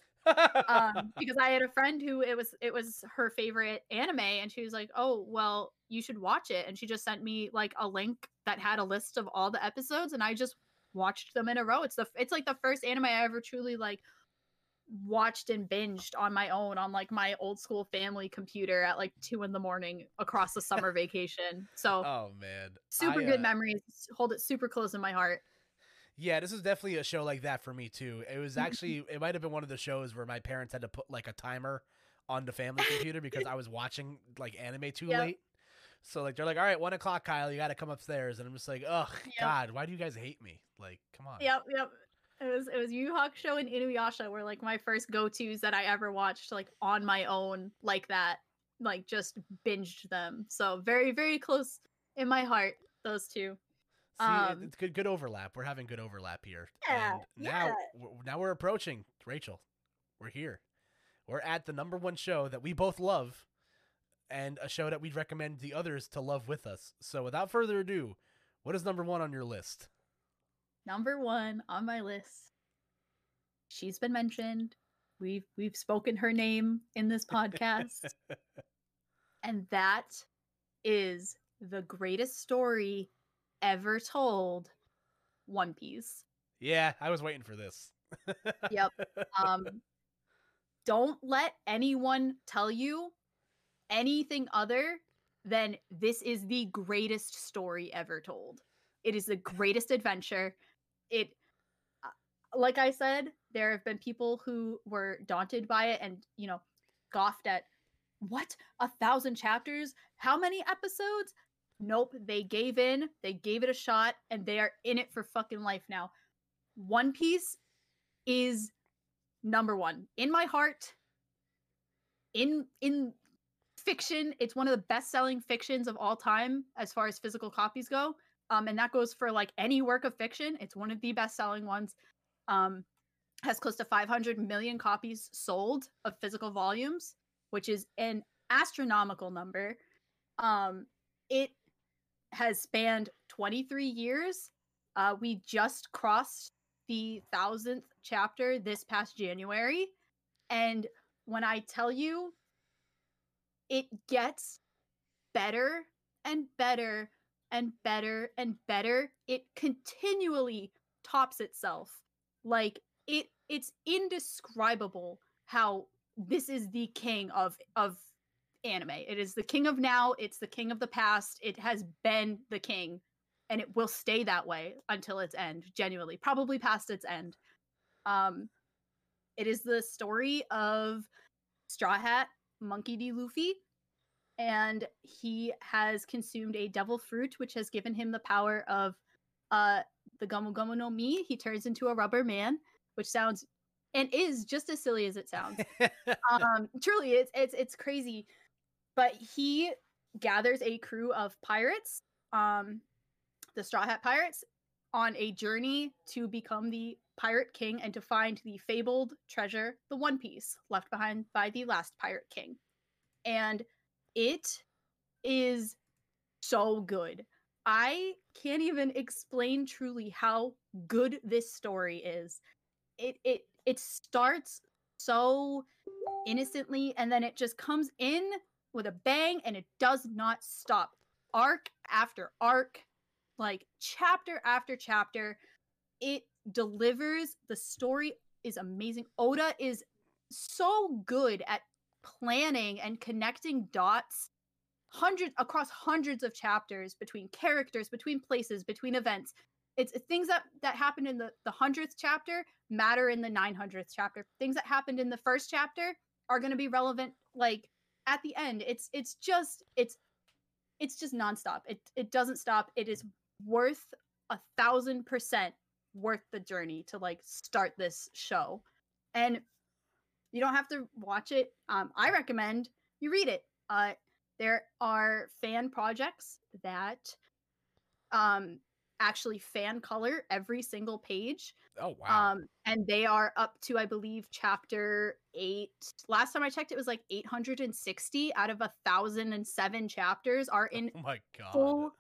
um, because I had a friend who it was it was her favorite anime, and she was like, "Oh, well, you should watch it." And she just sent me like a link that had a list of all the episodes, and I just watched them in a row. It's the it's like the first anime I ever truly like watched and binged on my own on like my old school family computer at like two in the morning across the summer vacation. So oh man. super I, good uh, memories. Hold it super close in my heart. Yeah, this is definitely a show like that for me too. It was actually it might have been one of the shows where my parents had to put like a timer on the family computer because I was watching like anime too Yep. late. So like they're like, all right, one o'clock, Kyle, you got to come upstairs, and I'm just like, ugh, Yep. God, why do you guys hate me? Like, come on. Yep, yep. It was it was Yu Hakusho and Inuyasha were like my first go tos that I ever watched like on my own like that, like just binged them. So very very close in my heart those two. See, Um, it's good, good overlap. We're having good overlap here. Yeah, and now, yeah. w- now we're approaching Rachel. We're here. We're at the number one show that we both love, and a show that we'd recommend the others to love with us. So, without further ado, what is number one on your list? Number one on my list. She's been mentioned. We've we've spoken her name in this podcast. and that is the greatest story ever told, One Piece. Yeah, I was waiting for this. Yep. Um, don't let anyone tell you anything other than this is the greatest story ever told. It is the greatest adventure. It, uh, like I said, there have been people who were daunted by it and, you know, scoffed at what a thousand chapters? How many episodes? Nope, they gave in, they gave it a shot, and they are in it for fucking life now. One Piece is number one in my heart. In in fiction, it's one of the best-selling fictions of all time as far as physical copies go. Um, and that goes for like any work of fiction. It's one of the best-selling ones. Um, has close to 500 million copies sold of physical volumes, which is an astronomical number. Um, it has spanned 23 years. Uh, we just crossed the thousandth chapter this past January. And when I tell you, it gets better and better and better and better. It continually tops itself. Like it it's indescribable how this is the king of of anime. It is the king of now, it's the king of the past. It has been the king and it will stay that way until its end, genuinely, probably past its end. Um it is the story of Straw Hat Monkey D. Luffy, and he has consumed a devil fruit, which has given him the power of uh the Gomu Gomu no Mi. He turns into a rubber man, which sounds and is just as silly as it sounds. um, truly, it's it's it's crazy. But he gathers a crew of pirates, um, the Straw Hat Pirates, on a journey to become the pirate king and to find the fabled treasure, the One Piece, left behind by the last pirate king. And it is so good. I can't even explain truly how good this story is. It it it starts so innocently and then it just comes in with a bang and it does not stop. Arc after arc, like chapter after chapter, it delivers the story is amazing. Oda is so good at planning and connecting dots hundreds across hundreds of chapters between characters, between places, between events. It's uh, things that that happened in the the hundredth chapter matter in the nine hundredth chapter. Things that happened in the first chapter are going to be relevant like at the end. It's it's just it's it's just nonstop. It it doesn't stop. It is worth a thousand percent worth the journey to like start this show. And you don't have to watch it. Um, I recommend you read it. Uh, there are fan projects that um, actually fan color every single page. Oh wow! Um, and they are up to, I believe, chapter eight. Last time I checked, it was like 860 out of a thousand and seven chapters are in oh my god full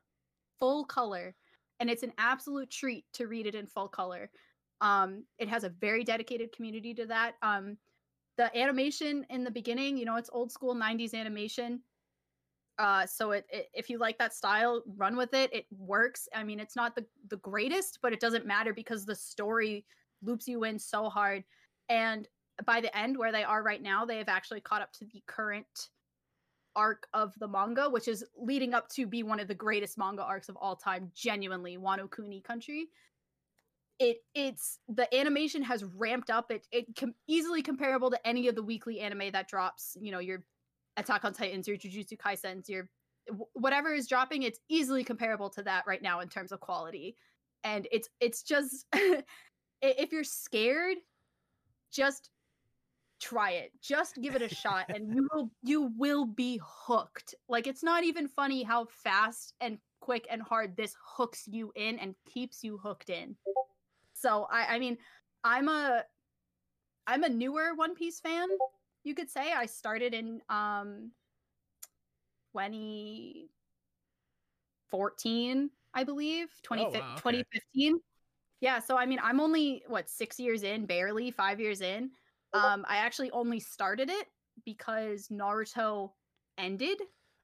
full color, and it's an absolute treat to read it in full color. Um, it has a very dedicated community to that. Um, the animation in the beginning, you know, it's old school 90s animation. Uh, so it, it, if you like that style, run with it. It works. I mean, it's not the the greatest, but it doesn't matter because the story loops you in so hard. And by the end, where they are right now, they have actually caught up to the current arc of the manga, which is leading up to be one of the greatest manga arcs of all time. Genuinely, Wano Kuni Country. It it's the animation has ramped up. It it com- easily comparable to any of the weekly anime that drops. You know your Attack on Titans, your Jujutsu Kaisen, your whatever is dropping. It's easily comparable to that right now in terms of quality, and it's it's just if you're scared, just try it just give it a shot and you will you will be hooked like it's not even funny how fast and quick and hard this hooks you in and keeps you hooked in so i i mean i'm a i'm a newer one piece fan you could say. I started in um 2014 i believe 20, Oh, wow, okay. 2015 yeah so i mean i'm only what six years in barely five years in. Um i actually only started it because naruto ended.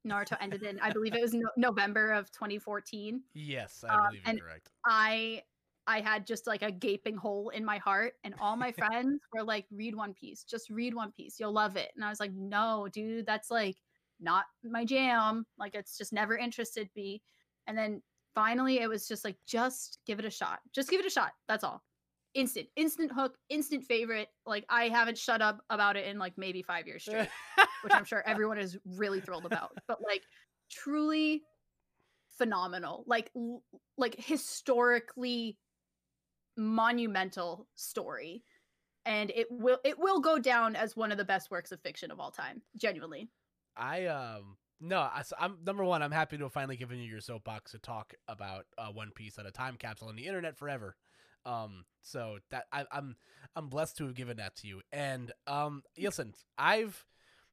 Naruto ended in i believe it was no- november of 2014 yes i um, believe you're and- correct. I I had just like a gaping hole in my heart, and all my friends were like, "Read One Piece, just read One Piece, you'll love it." And I was like, "No, dude, that's like not my jam. Like it's just never interested me." And then finally, it was just like, "Just give it a shot. Just give it a shot. That's all." Instant, instant hook, instant favorite. Like I haven't shut up about it in like maybe five years straight, which I'm sure everyone is really thrilled about. But like, truly phenomenal. Like, like historically monumental story and it will it will go down as one of the best works of fiction of all time genuinely I um no, I, am number one. I'm happy to have finally given you your soapbox to talk about uh, One Piece at a time capsule on the internet forever. Um, so that I, I'm I'm blessed to have given that to you. And um, listen, I've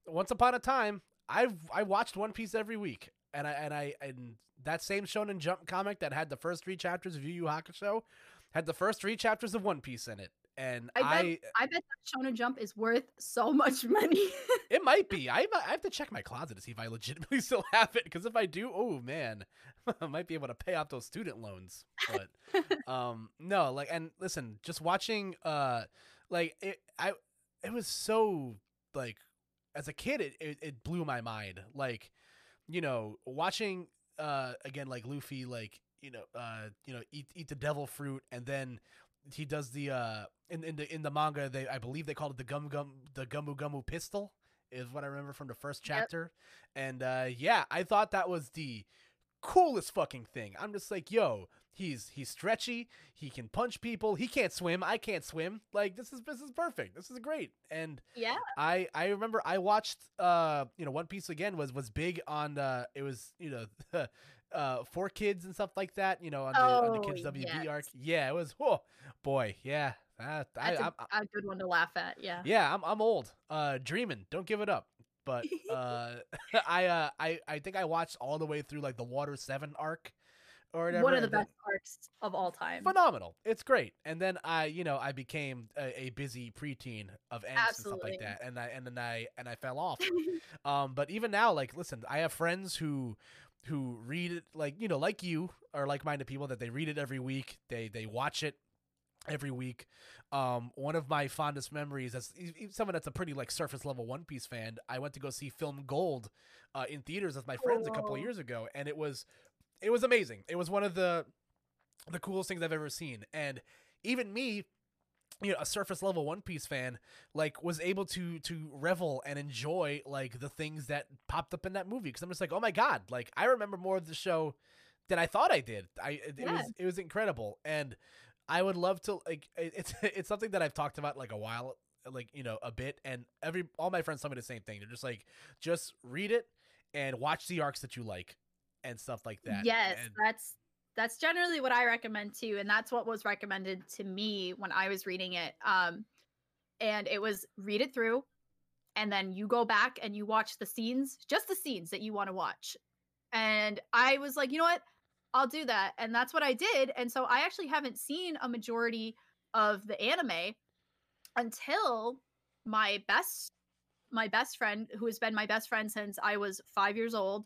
once upon a time I've I watched One Piece every week, and I and I and that same Shonen Jump comic that had the first three chapters of Yu Yu Hakusho had the first three chapters of One Piece in it. And I bet- I, i bet that shonen jump is worth so much money It might be. I I have to check my closet to see if I legitimately still have it. Because if I do, oh man, I might be able to pay off those student loans. But um, no, like, and listen, just watching, uh, like it, I, it was so like, as a kid, it it, it blew my mind. Like, you know, watching, uh, again, like Luffy, like you know, uh, you know, eat eat the devil fruit, and then he does the uh in in the in the manga they I believe they called it the gum gum the gumu gumu pistol is what I remember from the first Yep. chapter. And uh yeah, I thought that was the coolest fucking thing. I'm just like, yo, he's he's stretchy, he can punch people, he can't swim, I can't swim. Like this is this is perfect. This is great. And yeah I I remember I watched uh you know One Piece again was was big on uh it was you know uh for kids and stuff like that you know on the, on the Oh, kids WB yes. arc yeah it was oh boy yeah that, I, that's a good one to laugh at yeah yeah I'm I'm old uh dreaming don't give it up but uh I uh I I think I watched all the way through like the Water 7 arc or whatever one of the best arcs of all time phenomenal. It's great. And then I, you know, I became a, a busy preteen of angst and stuff like that, and I and then I and I fell off. um, but even now, like, listen, I have friends who who read it, like you know, like you or like minded people that they read it every week. They they watch it. every week. Um, one of my fondest memories, as someone that's a pretty like surface level One Piece fan, I went to go see Film Gold uh, in theaters with my friends a couple of Oh. years ago, and it was it was amazing. It was one of the the coolest things I've ever seen, and even me. You know, a surface level One Piece fan, like, was able to to revel and enjoy like the things that popped up in that movie. Because I'm just like, oh my god, like I remember more of the show than I thought I did. I it, it was it was incredible, and I would love to like it's it's something that I've talked about like a while like you know a bit and every all my friends tell me the same thing. They're just like just read it and watch the arcs that you like and stuff like that. Yes, And- that's that's generally what I recommend too, and that's what was recommended to me when I was reading it. Um, and it was read it through, and then you go back and you watch the scenes, just the scenes that you want to watch. And I was like, you know what, I'll do that, and that's what I did. And so I actually haven't seen a majority of the anime until my best my best friend who has been my best friend since I was 5 years old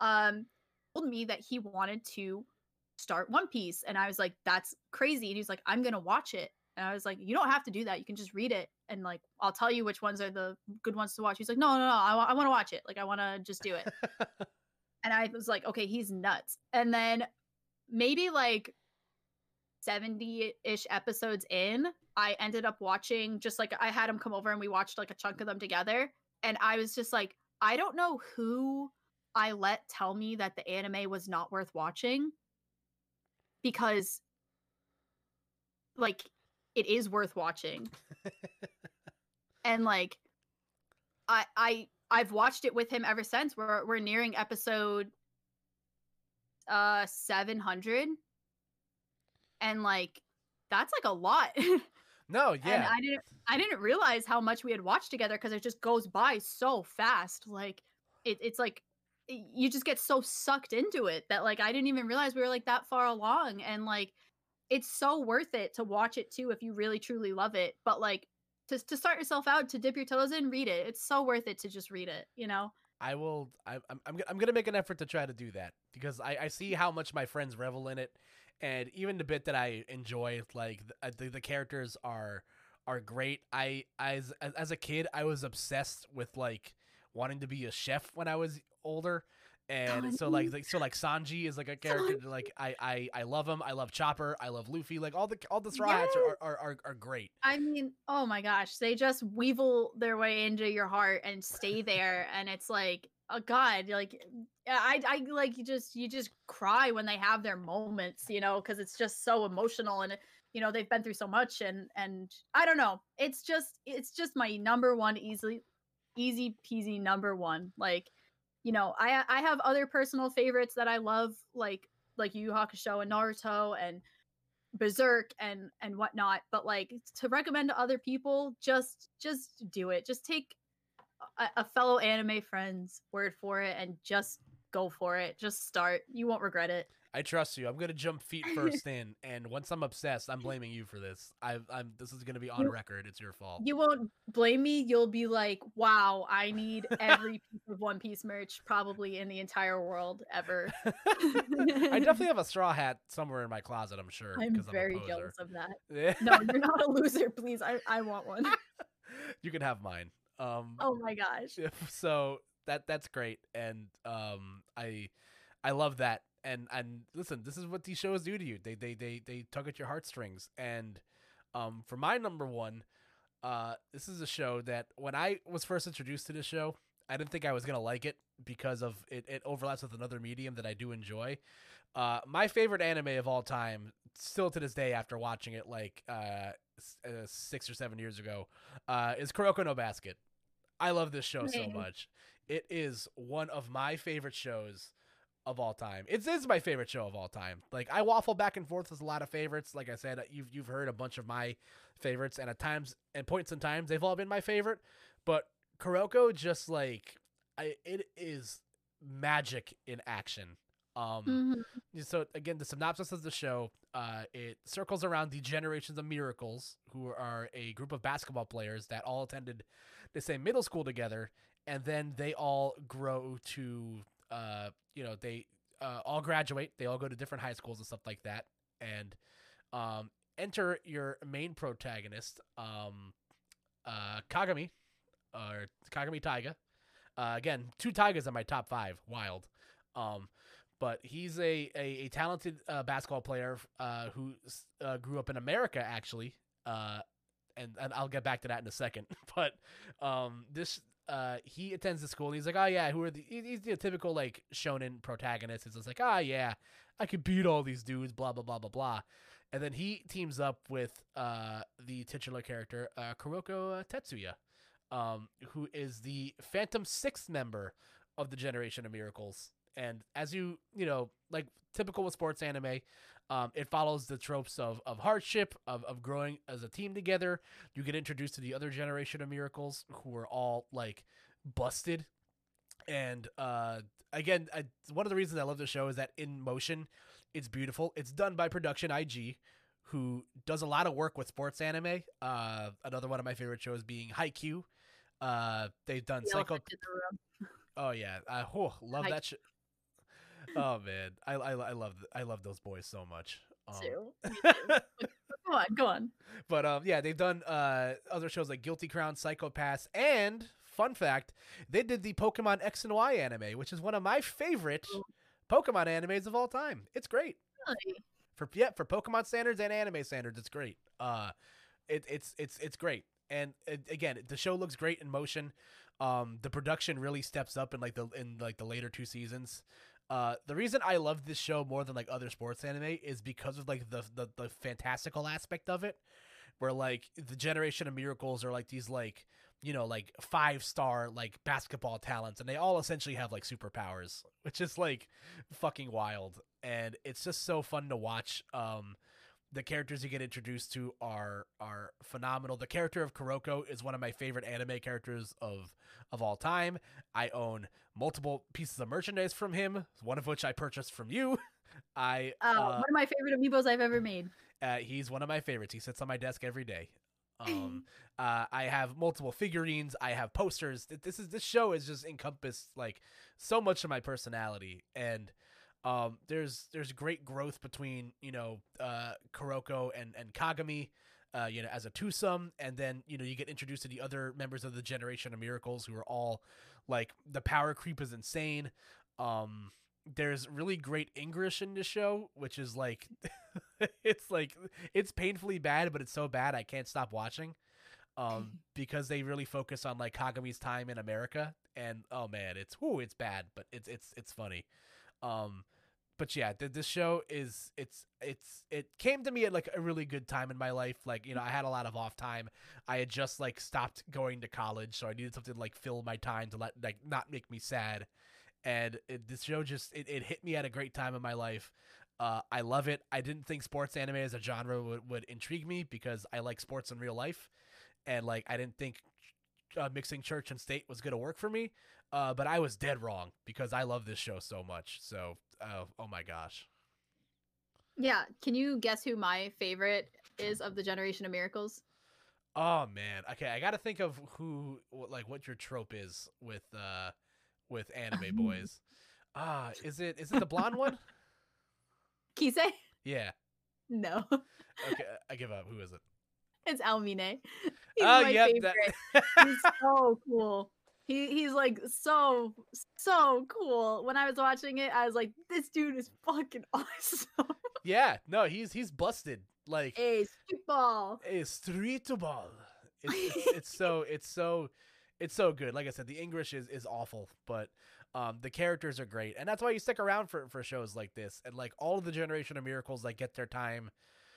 um told me that he wanted to start One Piece and I was like that's crazy and he's like I'm going to watch it and I was like you don't have to do that you can just read it and like I'll tell you which ones are the good ones to watch. He's like no no no I, wa- I want to watch it like I want to just do it. And I was like okay he's nuts and then maybe like 70-ish episodes in i ended up watching just like i had him come over and we watched like a chunk of them together and i was just like i don't know who i let tell me that the anime was not worth watching because like it is worth watching. And like i i i've watched it with him ever since. We're we're nearing episode uh 700 and like that's like a lot. No, and yeah. i didn't i didn't realize how much we had watched together because it just goes by so fast. Like it, it's like you just get so sucked into it that like i didn't even realize we were like that far along and like it's so worth it to watch it too if you really truly love it but like to, to start yourself out to dip your toes in read it it's so worth it to just read it you know I will. I, I'm. I'm. I'm gonna make an effort to try to do that because I, I see how much my friends revel in it, and even the bit that I enjoy, like the, uh, the, the characters are are great. I as- as a kid, I was obsessed with like wanting to be a chef when I was older. And so like, like so like Sanji is like a character that, like I, I I love him. I love Chopper. I love Luffy. Like all the all the straw hats are, are, are, are great. I mean, oh my gosh, they just weevil their way into your heart and stay there, and it's like, oh god, like I, I like you just you just cry when they have their moments, you know, because it's just so emotional and you know they've been through so much and and I don't know, it's just it's just my number one easily easy peasy number one, like you know I I have other personal favorites that I love like like Yu Yu Hakusho and Naruto and berserk and and whatnot but like to recommend to other people just just do it. Just take a, a fellow anime friend's word for it and just go for it. Just start. You won't regret it I trust you. I'm gonna jump feet first in, and once I'm obsessed, I'm blaming you for this. I, I'm. This is gonna be on You- record. It's your fault. you won't blame me you'll be like wow i need every piece of one piece merch probably in the entire world ever I definitely have a straw hat somewhere in my closet. I'm sure. I'm very a poser. jealous of that no you're not a loser please i, I want one you can have mine. Um. oh my gosh So that that's great, and um, I I love that. And and listen, this is what these shows do to you. They they they they tug at your heartstrings. And um, for my number one, uh, this is a show that when I was first introduced to this show, I didn't think I was gonna like it because of it. It overlaps with another medium that I do enjoy. Uh, my favorite anime of all time, still to this day, after watching it like uh, s- uh six or seven years ago, uh, is Kuroko no Basket. I love this show so much. It is one of my favorite shows of all time. It is my favorite show of all time. Like I waffle back and forth with a lot of favorites. Like I said, you've you've heard a bunch of my favorites, and at times and points in times they've all been my favorite. But Kuroko just like I, it is magic in action. Um, Mhm. so again, the synopsis of the show, uh, it circles around the generations of miracles, who are a group of basketball players that all attended the same middle school together, and then they all grow to, uh, you know, they uh, all graduate. They all go to different high schools and stuff like that, and um, enter your main protagonist, um, uh, Kagami, or Kagami Taiga. Uh, again, two Taigas in my top five. Wild. Um, but he's a a, a talented uh, basketball player uh, who uh, grew up in America, actually. Uh, and and I'll get back to that in a second. But um, this uh, he attends the school and he's like, oh yeah, who are the? He's the typical like shonen protagonist. It's just like, ah yeah, I could beat all these dudes, blah blah blah blah blah. And then he teams up with uh, the titular character, uh, Kuroko Tetsuya, um, who is the Phantom Sixth member of the Generation of Miracles. And as you, you know, like typical with sports anime, um, it follows the tropes of, of hardship, of, of growing as a team together. You get introduced to the other Generation of Miracles who are all like busted. And uh, again, I, one of the reasons I love the show is that in motion, it's beautiful. It's done by Production IG, who does a lot of work with sports anime. Uh, another one of my favorite shows being Haikyuu. Uh, they've done The Psycho. elephant in the room. Oh yeah, I oh, love Hai- that shit. Oh man, I I I love I love those boys so much. Um, too. Too. go on, go on. but um, yeah, they've done uh other shows like Guilty Crown, Psycho-Pass, and fun fact, they did the Pokemon X and Y anime, which is one of my favorite Oh. Pokemon animes of all time. It's great Really? for yeah for Pokemon standards and anime standards. It's great. Uh, it, it's it's it's great. And uh, again, the show looks great in motion. Um, the production really steps up in like the in like the later two seasons. Uh, the reason I love this show more than like other sports anime is because of like the the, the fantastical aspect of it, where like the generation of miracles are like these like you know like five star like basketball talents, and they all essentially have like superpowers, which is like fucking wild, and it's just so fun to watch. Um, the characters you get introduced to are are phenomenal. The character of Kuroko is one of my favorite anime characters of of all time. I own multiple pieces of merchandise from him, one of which I purchased from you. I Uh, uh, one of my favorite amiibos I've ever made. uh, he's one of my favorites. He sits on my desk every day. Um, uh, I have multiple figurines. I have posters. This is this show is just encompassed like so much of my personality, and um, there's there's great growth between you know uh, Kuroko and and Kagami. Uh, you know, as a twosome, and then you know you get introduced to the other members of the Generation of Miracles, who are all like the power creep is insane. Um, there's really great English in this show, which is like it's like it's painfully bad, but it's so bad I can't stop watching. Um, because they really focus on like Kagami's time in America, and oh man, it's whoo, it's bad, but it's it's it's funny. Um, but yeah, th- this show is it's it's it came to me at like a really good time in my life. Like you know, I had a lot of off time. I had just like stopped going to college, so I needed something to like fill my time to let like not make me sad. And it, this show just it, it hit me at a great time in my life. Uh, I love it. I didn't think sports anime as a genre would, would intrigue me because I like sports in real life, and like I didn't think uh, mixing church and state was gonna work for me. Uh, but I was dead wrong because I love this show so much. So, uh, oh my gosh. Yeah. Can you guess who my favorite is of the Generation of Miracles? Oh man. Okay, I got to think of who like what your trope is with uh with anime boys. Ah, is it is it the blonde one? Kise? Yeah. No. Okay, I give up. Who is it? It's Aomine. He's oh, my yep. favorite. That... he's so cool. He he's like so so cool. When I was watching it, I was like, this dude is fucking awesome. yeah. No, he's he's busted. Like a street ball. a street ball. It's, it's, it's so it's so it's so good. Like I said, the English is is awful, but um the characters are great, and that's why you stick around for for shows like this. And like all of the Generation of Miracles, like get their time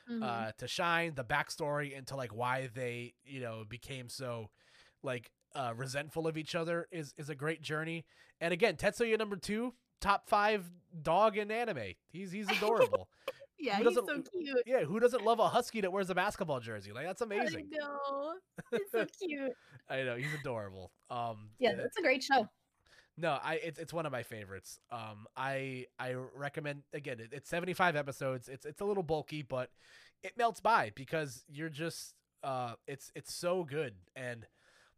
Mhm. uh to shine. The backstory into like why they you know became so like uh resentful of each other is is a great journey. And again, Tetsuya number two, top five dog in anime. He's he's adorable. yeah, he's so cute. yeah, who doesn't love a husky that wears a basketball jersey? Like that's amazing. I know. It's so cute. I know he's adorable. Um, Yeah, it's a great show. No, I it's it's one of my favorites. Um, I I recommend again. It, it's seventy five episodes. It's it's a little bulky, but it melts by because you're just uh, it's it's so good and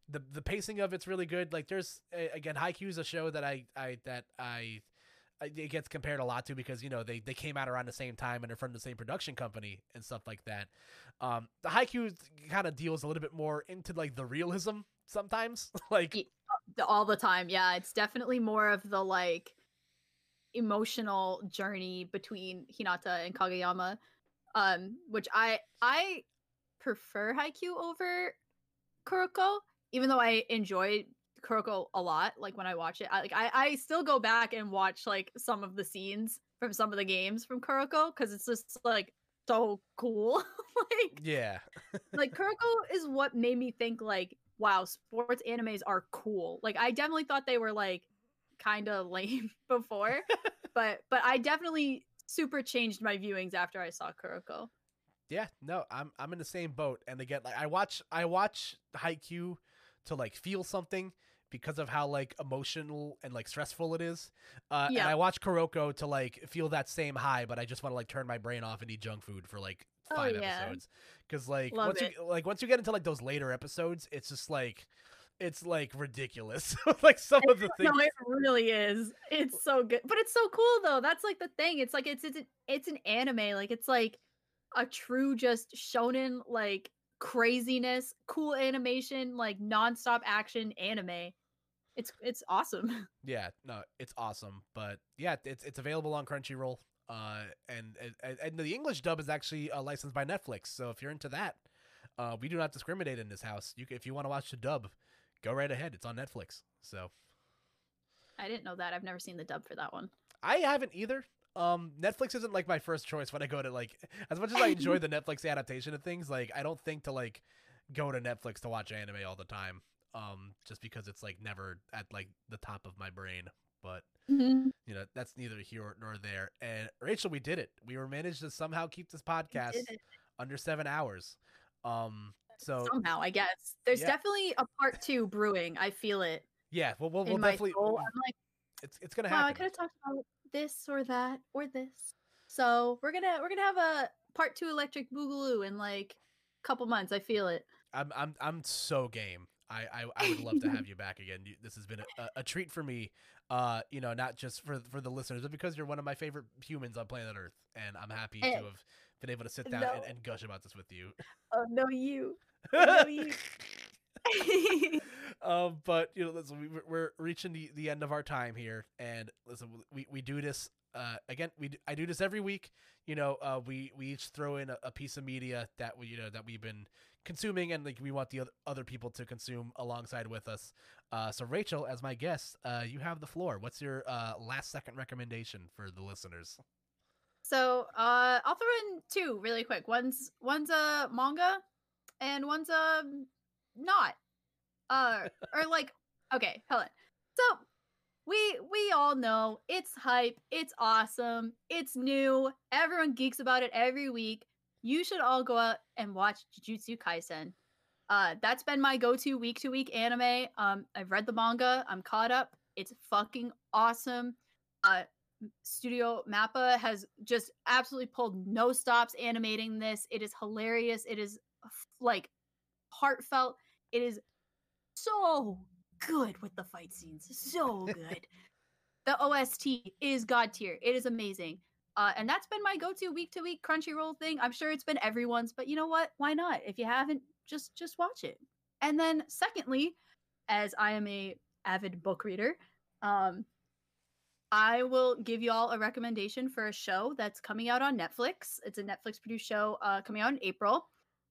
the the pacing of it's really good. Like there's again, Haikyuu is a show that I I that I it gets compared a lot to because you know they they came out around the same time and they're from the same production company and stuff like that. Um, the Haikyuu kind of deals a little bit more into like the realism sometimes, like all the time. Yeah, it's definitely more of the like emotional journey between Hinata and Kageyama, um, which I I prefer Haikyuu over Kuroko, even though I enjoy Kuroko a lot. Like when I watch it, I, like I I still go back and watch like some of the scenes from some of the games from Kuroko because it's just like so cool. like yeah, like Kuroko is what made me think like, wow, sports animes are cool. Like I definitely thought they were like kind of lame before, but but I definitely super changed my viewings after I saw Kuroko. yeah. No, I'm I'm in the same boat. And again, like I watch I watch Haikyuu to like feel something because of how like emotional and like stressful it is. Uh, and I watch Kuroko to like feel that same high, but I just want to like turn my brain off and eat junk food for like Oh, five yeah. episodes. Because like Love once it. you like once you get into like those later episodes, it's just like it's like ridiculous. like some of the things. No, it really is. It's so good, but it's so cool though. That's like the thing. It's like it's it's an, it's an anime. Like it's like a true just shonen like craziness, cool animation, like nonstop action anime. It's it's awesome. Yeah, no, it's awesome. But yeah, it's it's available on Crunchyroll. Uh, and and, and the English dub is actually uh, licensed by Netflix. So if you're into that, uh, we do not discriminate in this house. You if you want to watch the dub, go right ahead. It's on Netflix. So I didn't know that. I've never seen the dub for that one. I haven't either. Um, Netflix isn't like my first choice when I go to like as much as I enjoy the Netflix adaptation of things. Like I don't think to like go to Netflix to watch anime all the time. Um, just because it's like never at like the top of my brain. But you know that's neither here nor there. And Rachel, we did it. We were managed to somehow keep this podcast under seven hours. Um, so Somehow, I guess. There's Yeah. definitely a part two brewing. I feel it yeah, well, we'll, we'll definitely. soul. I'm like, It's it's gonna wow, I could have talked about this or that or this. So we're gonna we're gonna have a part two electric boogaloo in like a couple months. I feel it. I'm I'm I'm so game. I, I, I would love to have you back again. You- This has been a, a, treat for me. Uh, you know, not just for for the listeners, but because you're one of my favorite humans on planet Earth, and I'm happy to Eh, have been able to sit down no. and, and gush about this with you. Oh no, you. know you. um, but you know, listen, we, we're reaching the, the end of our time here, and listen, we, we do this uh, again. We do, I do this every week. You know, uh, we we each throw in a, a piece of media that we you know that we've been consuming, and like we want the other, people to consume alongside with us. Uh, so Rachel, as my guest, uh, you have the floor. What's your uh, last second recommendation for the listeners? so uh, I'll throw in two really quick. One's one's a manga, and one's a not. Uh, or like okay, hold on. So we we all know it's hype, it's awesome, it's new. Everyone geeks about it every week. You should all go out and watch Jujutsu Kaisen. Uh, that's been my go-to week to week anime. Um, I've read the manga. I'm caught up. It's fucking awesome. Uh, Studio Mappa has just absolutely pulled no stops animating this. It is hilarious. It is like heartfelt. It is so good with the fight scenes. So good. the OST is god tier. It is amazing. Uh, and that's been my go-to week to week Crunchyroll thing. I'm sure it's been everyone's, but you know what? Why not? If you haven't, just just watch it. And then secondly, as I am a avid book reader, um, I will give you all a recommendation for a show that's coming out on Netflix. It's a Netflix produced show uh, coming out in April,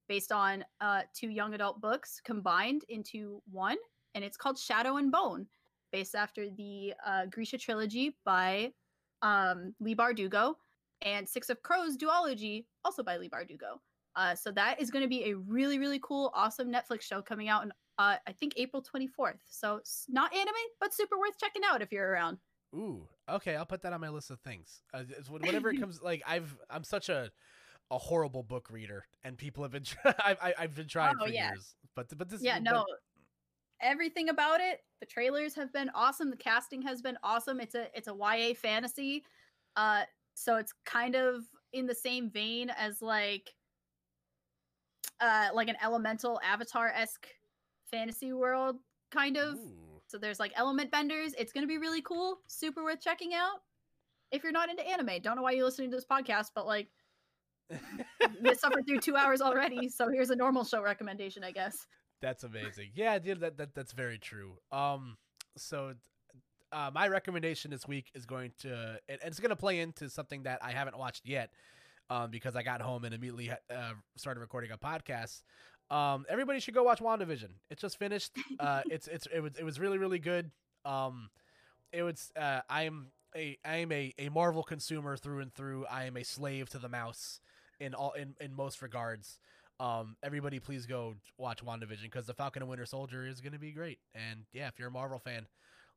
based on uh, two young adult books combined into one, and it's called Shadow and Bone, based after the uh, Grisha trilogy by um, Leigh Bardugo, and Six of Crows duology, also by Leigh Bardugo. Uh, so that is going to be a really, really cool, awesome Netflix show coming out in uh, I think April 24th. So it's not anime, but super worth checking out if you're around. Ooh, okay, I'll put that on my list of things. Uh, it's whatever it comes, like I've I'm such a a horrible book reader, and people have been try- I've I- I've been trying Oh, for yeah. years, but but this Yeah, but- no. Everything about it, the trailers have been awesome. The casting has been awesome. It's a it's a YA fantasy. Uh so it's kind of in the same vein as like uh like an elemental avatar-esque fantasy world kind of. Ooh. So there's like element benders. It's going to be really cool. Super worth checking out. if you're not into anime. Don't know why you're listening to this podcast, but like suffered through two hours already. So here's a normal show recommendation, I guess. That's amazing. Yeah, dude, that, that that's very true. Um, so uh, my recommendation this week is going to, and it's going to play into something that I haven't watched yet, um, because I got home and immediately uh, started recording a podcast. Um, everybody should go watch WandaVision. It just finished. Uh, it's it's it was it was really really good. Um, it was. Uh, I am a I am a, a Marvel consumer through and through. I am a slave to the mouse in all in in most regards. Um, everybody, please go watch WandaVision because the Falcon and Winter Soldier is going to be great. And yeah, if you're a Marvel fan,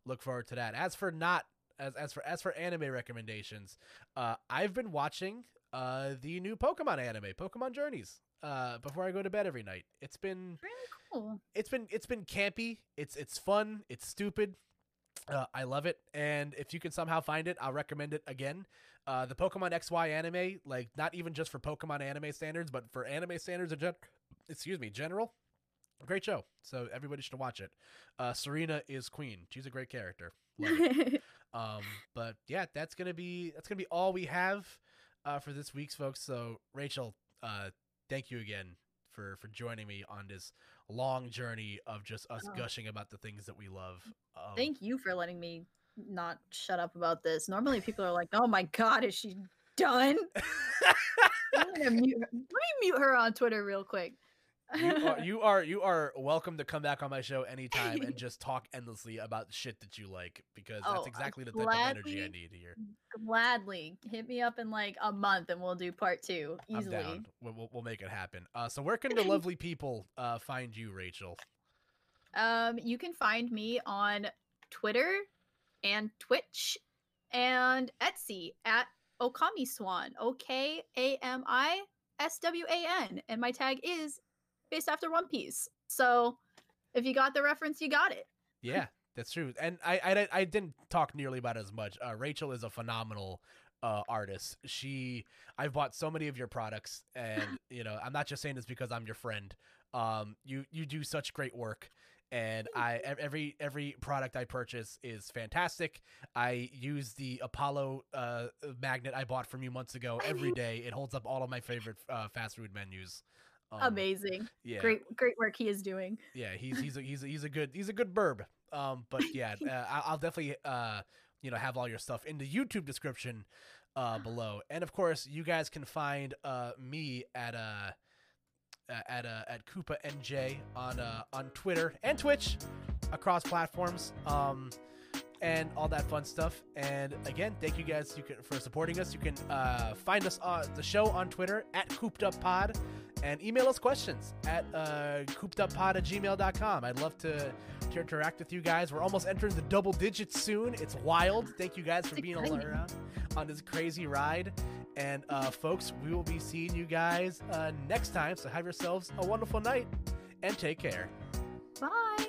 look forward to that. As for not as as for as for anime recommendations, uh, I've been watching uh the new Pokemon anime, Pokemon Journeys. Uh, before I go to bed every night, it's been Really cool. it's been it's been campy. It's it's fun. It's stupid. Uh, I love it, and if you can somehow find it, I'll recommend it again. Uh, the Pokemon XY anime, like not even just for Pokemon anime standards, but for anime standards in gen- excuse me, general, great show. So everybody should watch it. Uh, Serena is queen. She's a great character. Um, but yeah, that's gonna be that's gonna be all we have uh, for this week's folks. So Rachel, uh, thank you again for for joining me on this long journey of just us Oh. gushing about the things that we love. Um, Thank you for letting me not shut up about this. Normally people are like, "Oh my god, is she done?" I'm gonna mute her. Let me mute her on Twitter real quick. you are you are you are welcome to come back on my show anytime and just talk endlessly about shit that you like because Oh, that's I'm exactly the type of energy I need here. Gladly hit me up in like a month and we'll do part two I'm easily. down. We'll, we'll, we'll make it happen. Uh, so where can the lovely people uh, find you, Rachel? Um, you can find me on Twitter and Twitch and Etsy at Okami Swan. O K A M I S W A N. And my tag is based after One Piece. So if you got the reference, you got it. Yeah, that's true. And I I, I didn't talk nearly about it as much. Uh, Rachel is a phenomenal uh, artist. She I've bought so many of your products, and you know I'm not just saying this because I'm your friend. Um, you you do such great work. And I every every product I purchase is fantastic. I use the Apollo uh, magnet I bought from you months ago every day. It holds up all of my favorite uh, fast food menus. Um, Amazing. Yeah, Great great work he is doing. yeah, he's he's a, he's a, he's a good he's a good burb. Um, but yeah, uh, I'll definitely uh you know have all your stuff in the YouTube description uh below, and of course you guys can find uh me at uh at uh at Koopa NJ on uh on Twitter and Twitch across platforms. Um. And all that fun stuff. And again, thank you guys you can, for supporting us. You can uh, find us on the show on Twitter at Koopd Up Pod and email us questions at uh, koopduppod at gmail.com. I'd love to, to interact with you guys. We're almost entering the double digits soon. It's wild. Thank you guys for being around on this crazy ride. And uh, folks, we will be seeing you guys uh, next time. So have yourselves a wonderful night and take care. Bye.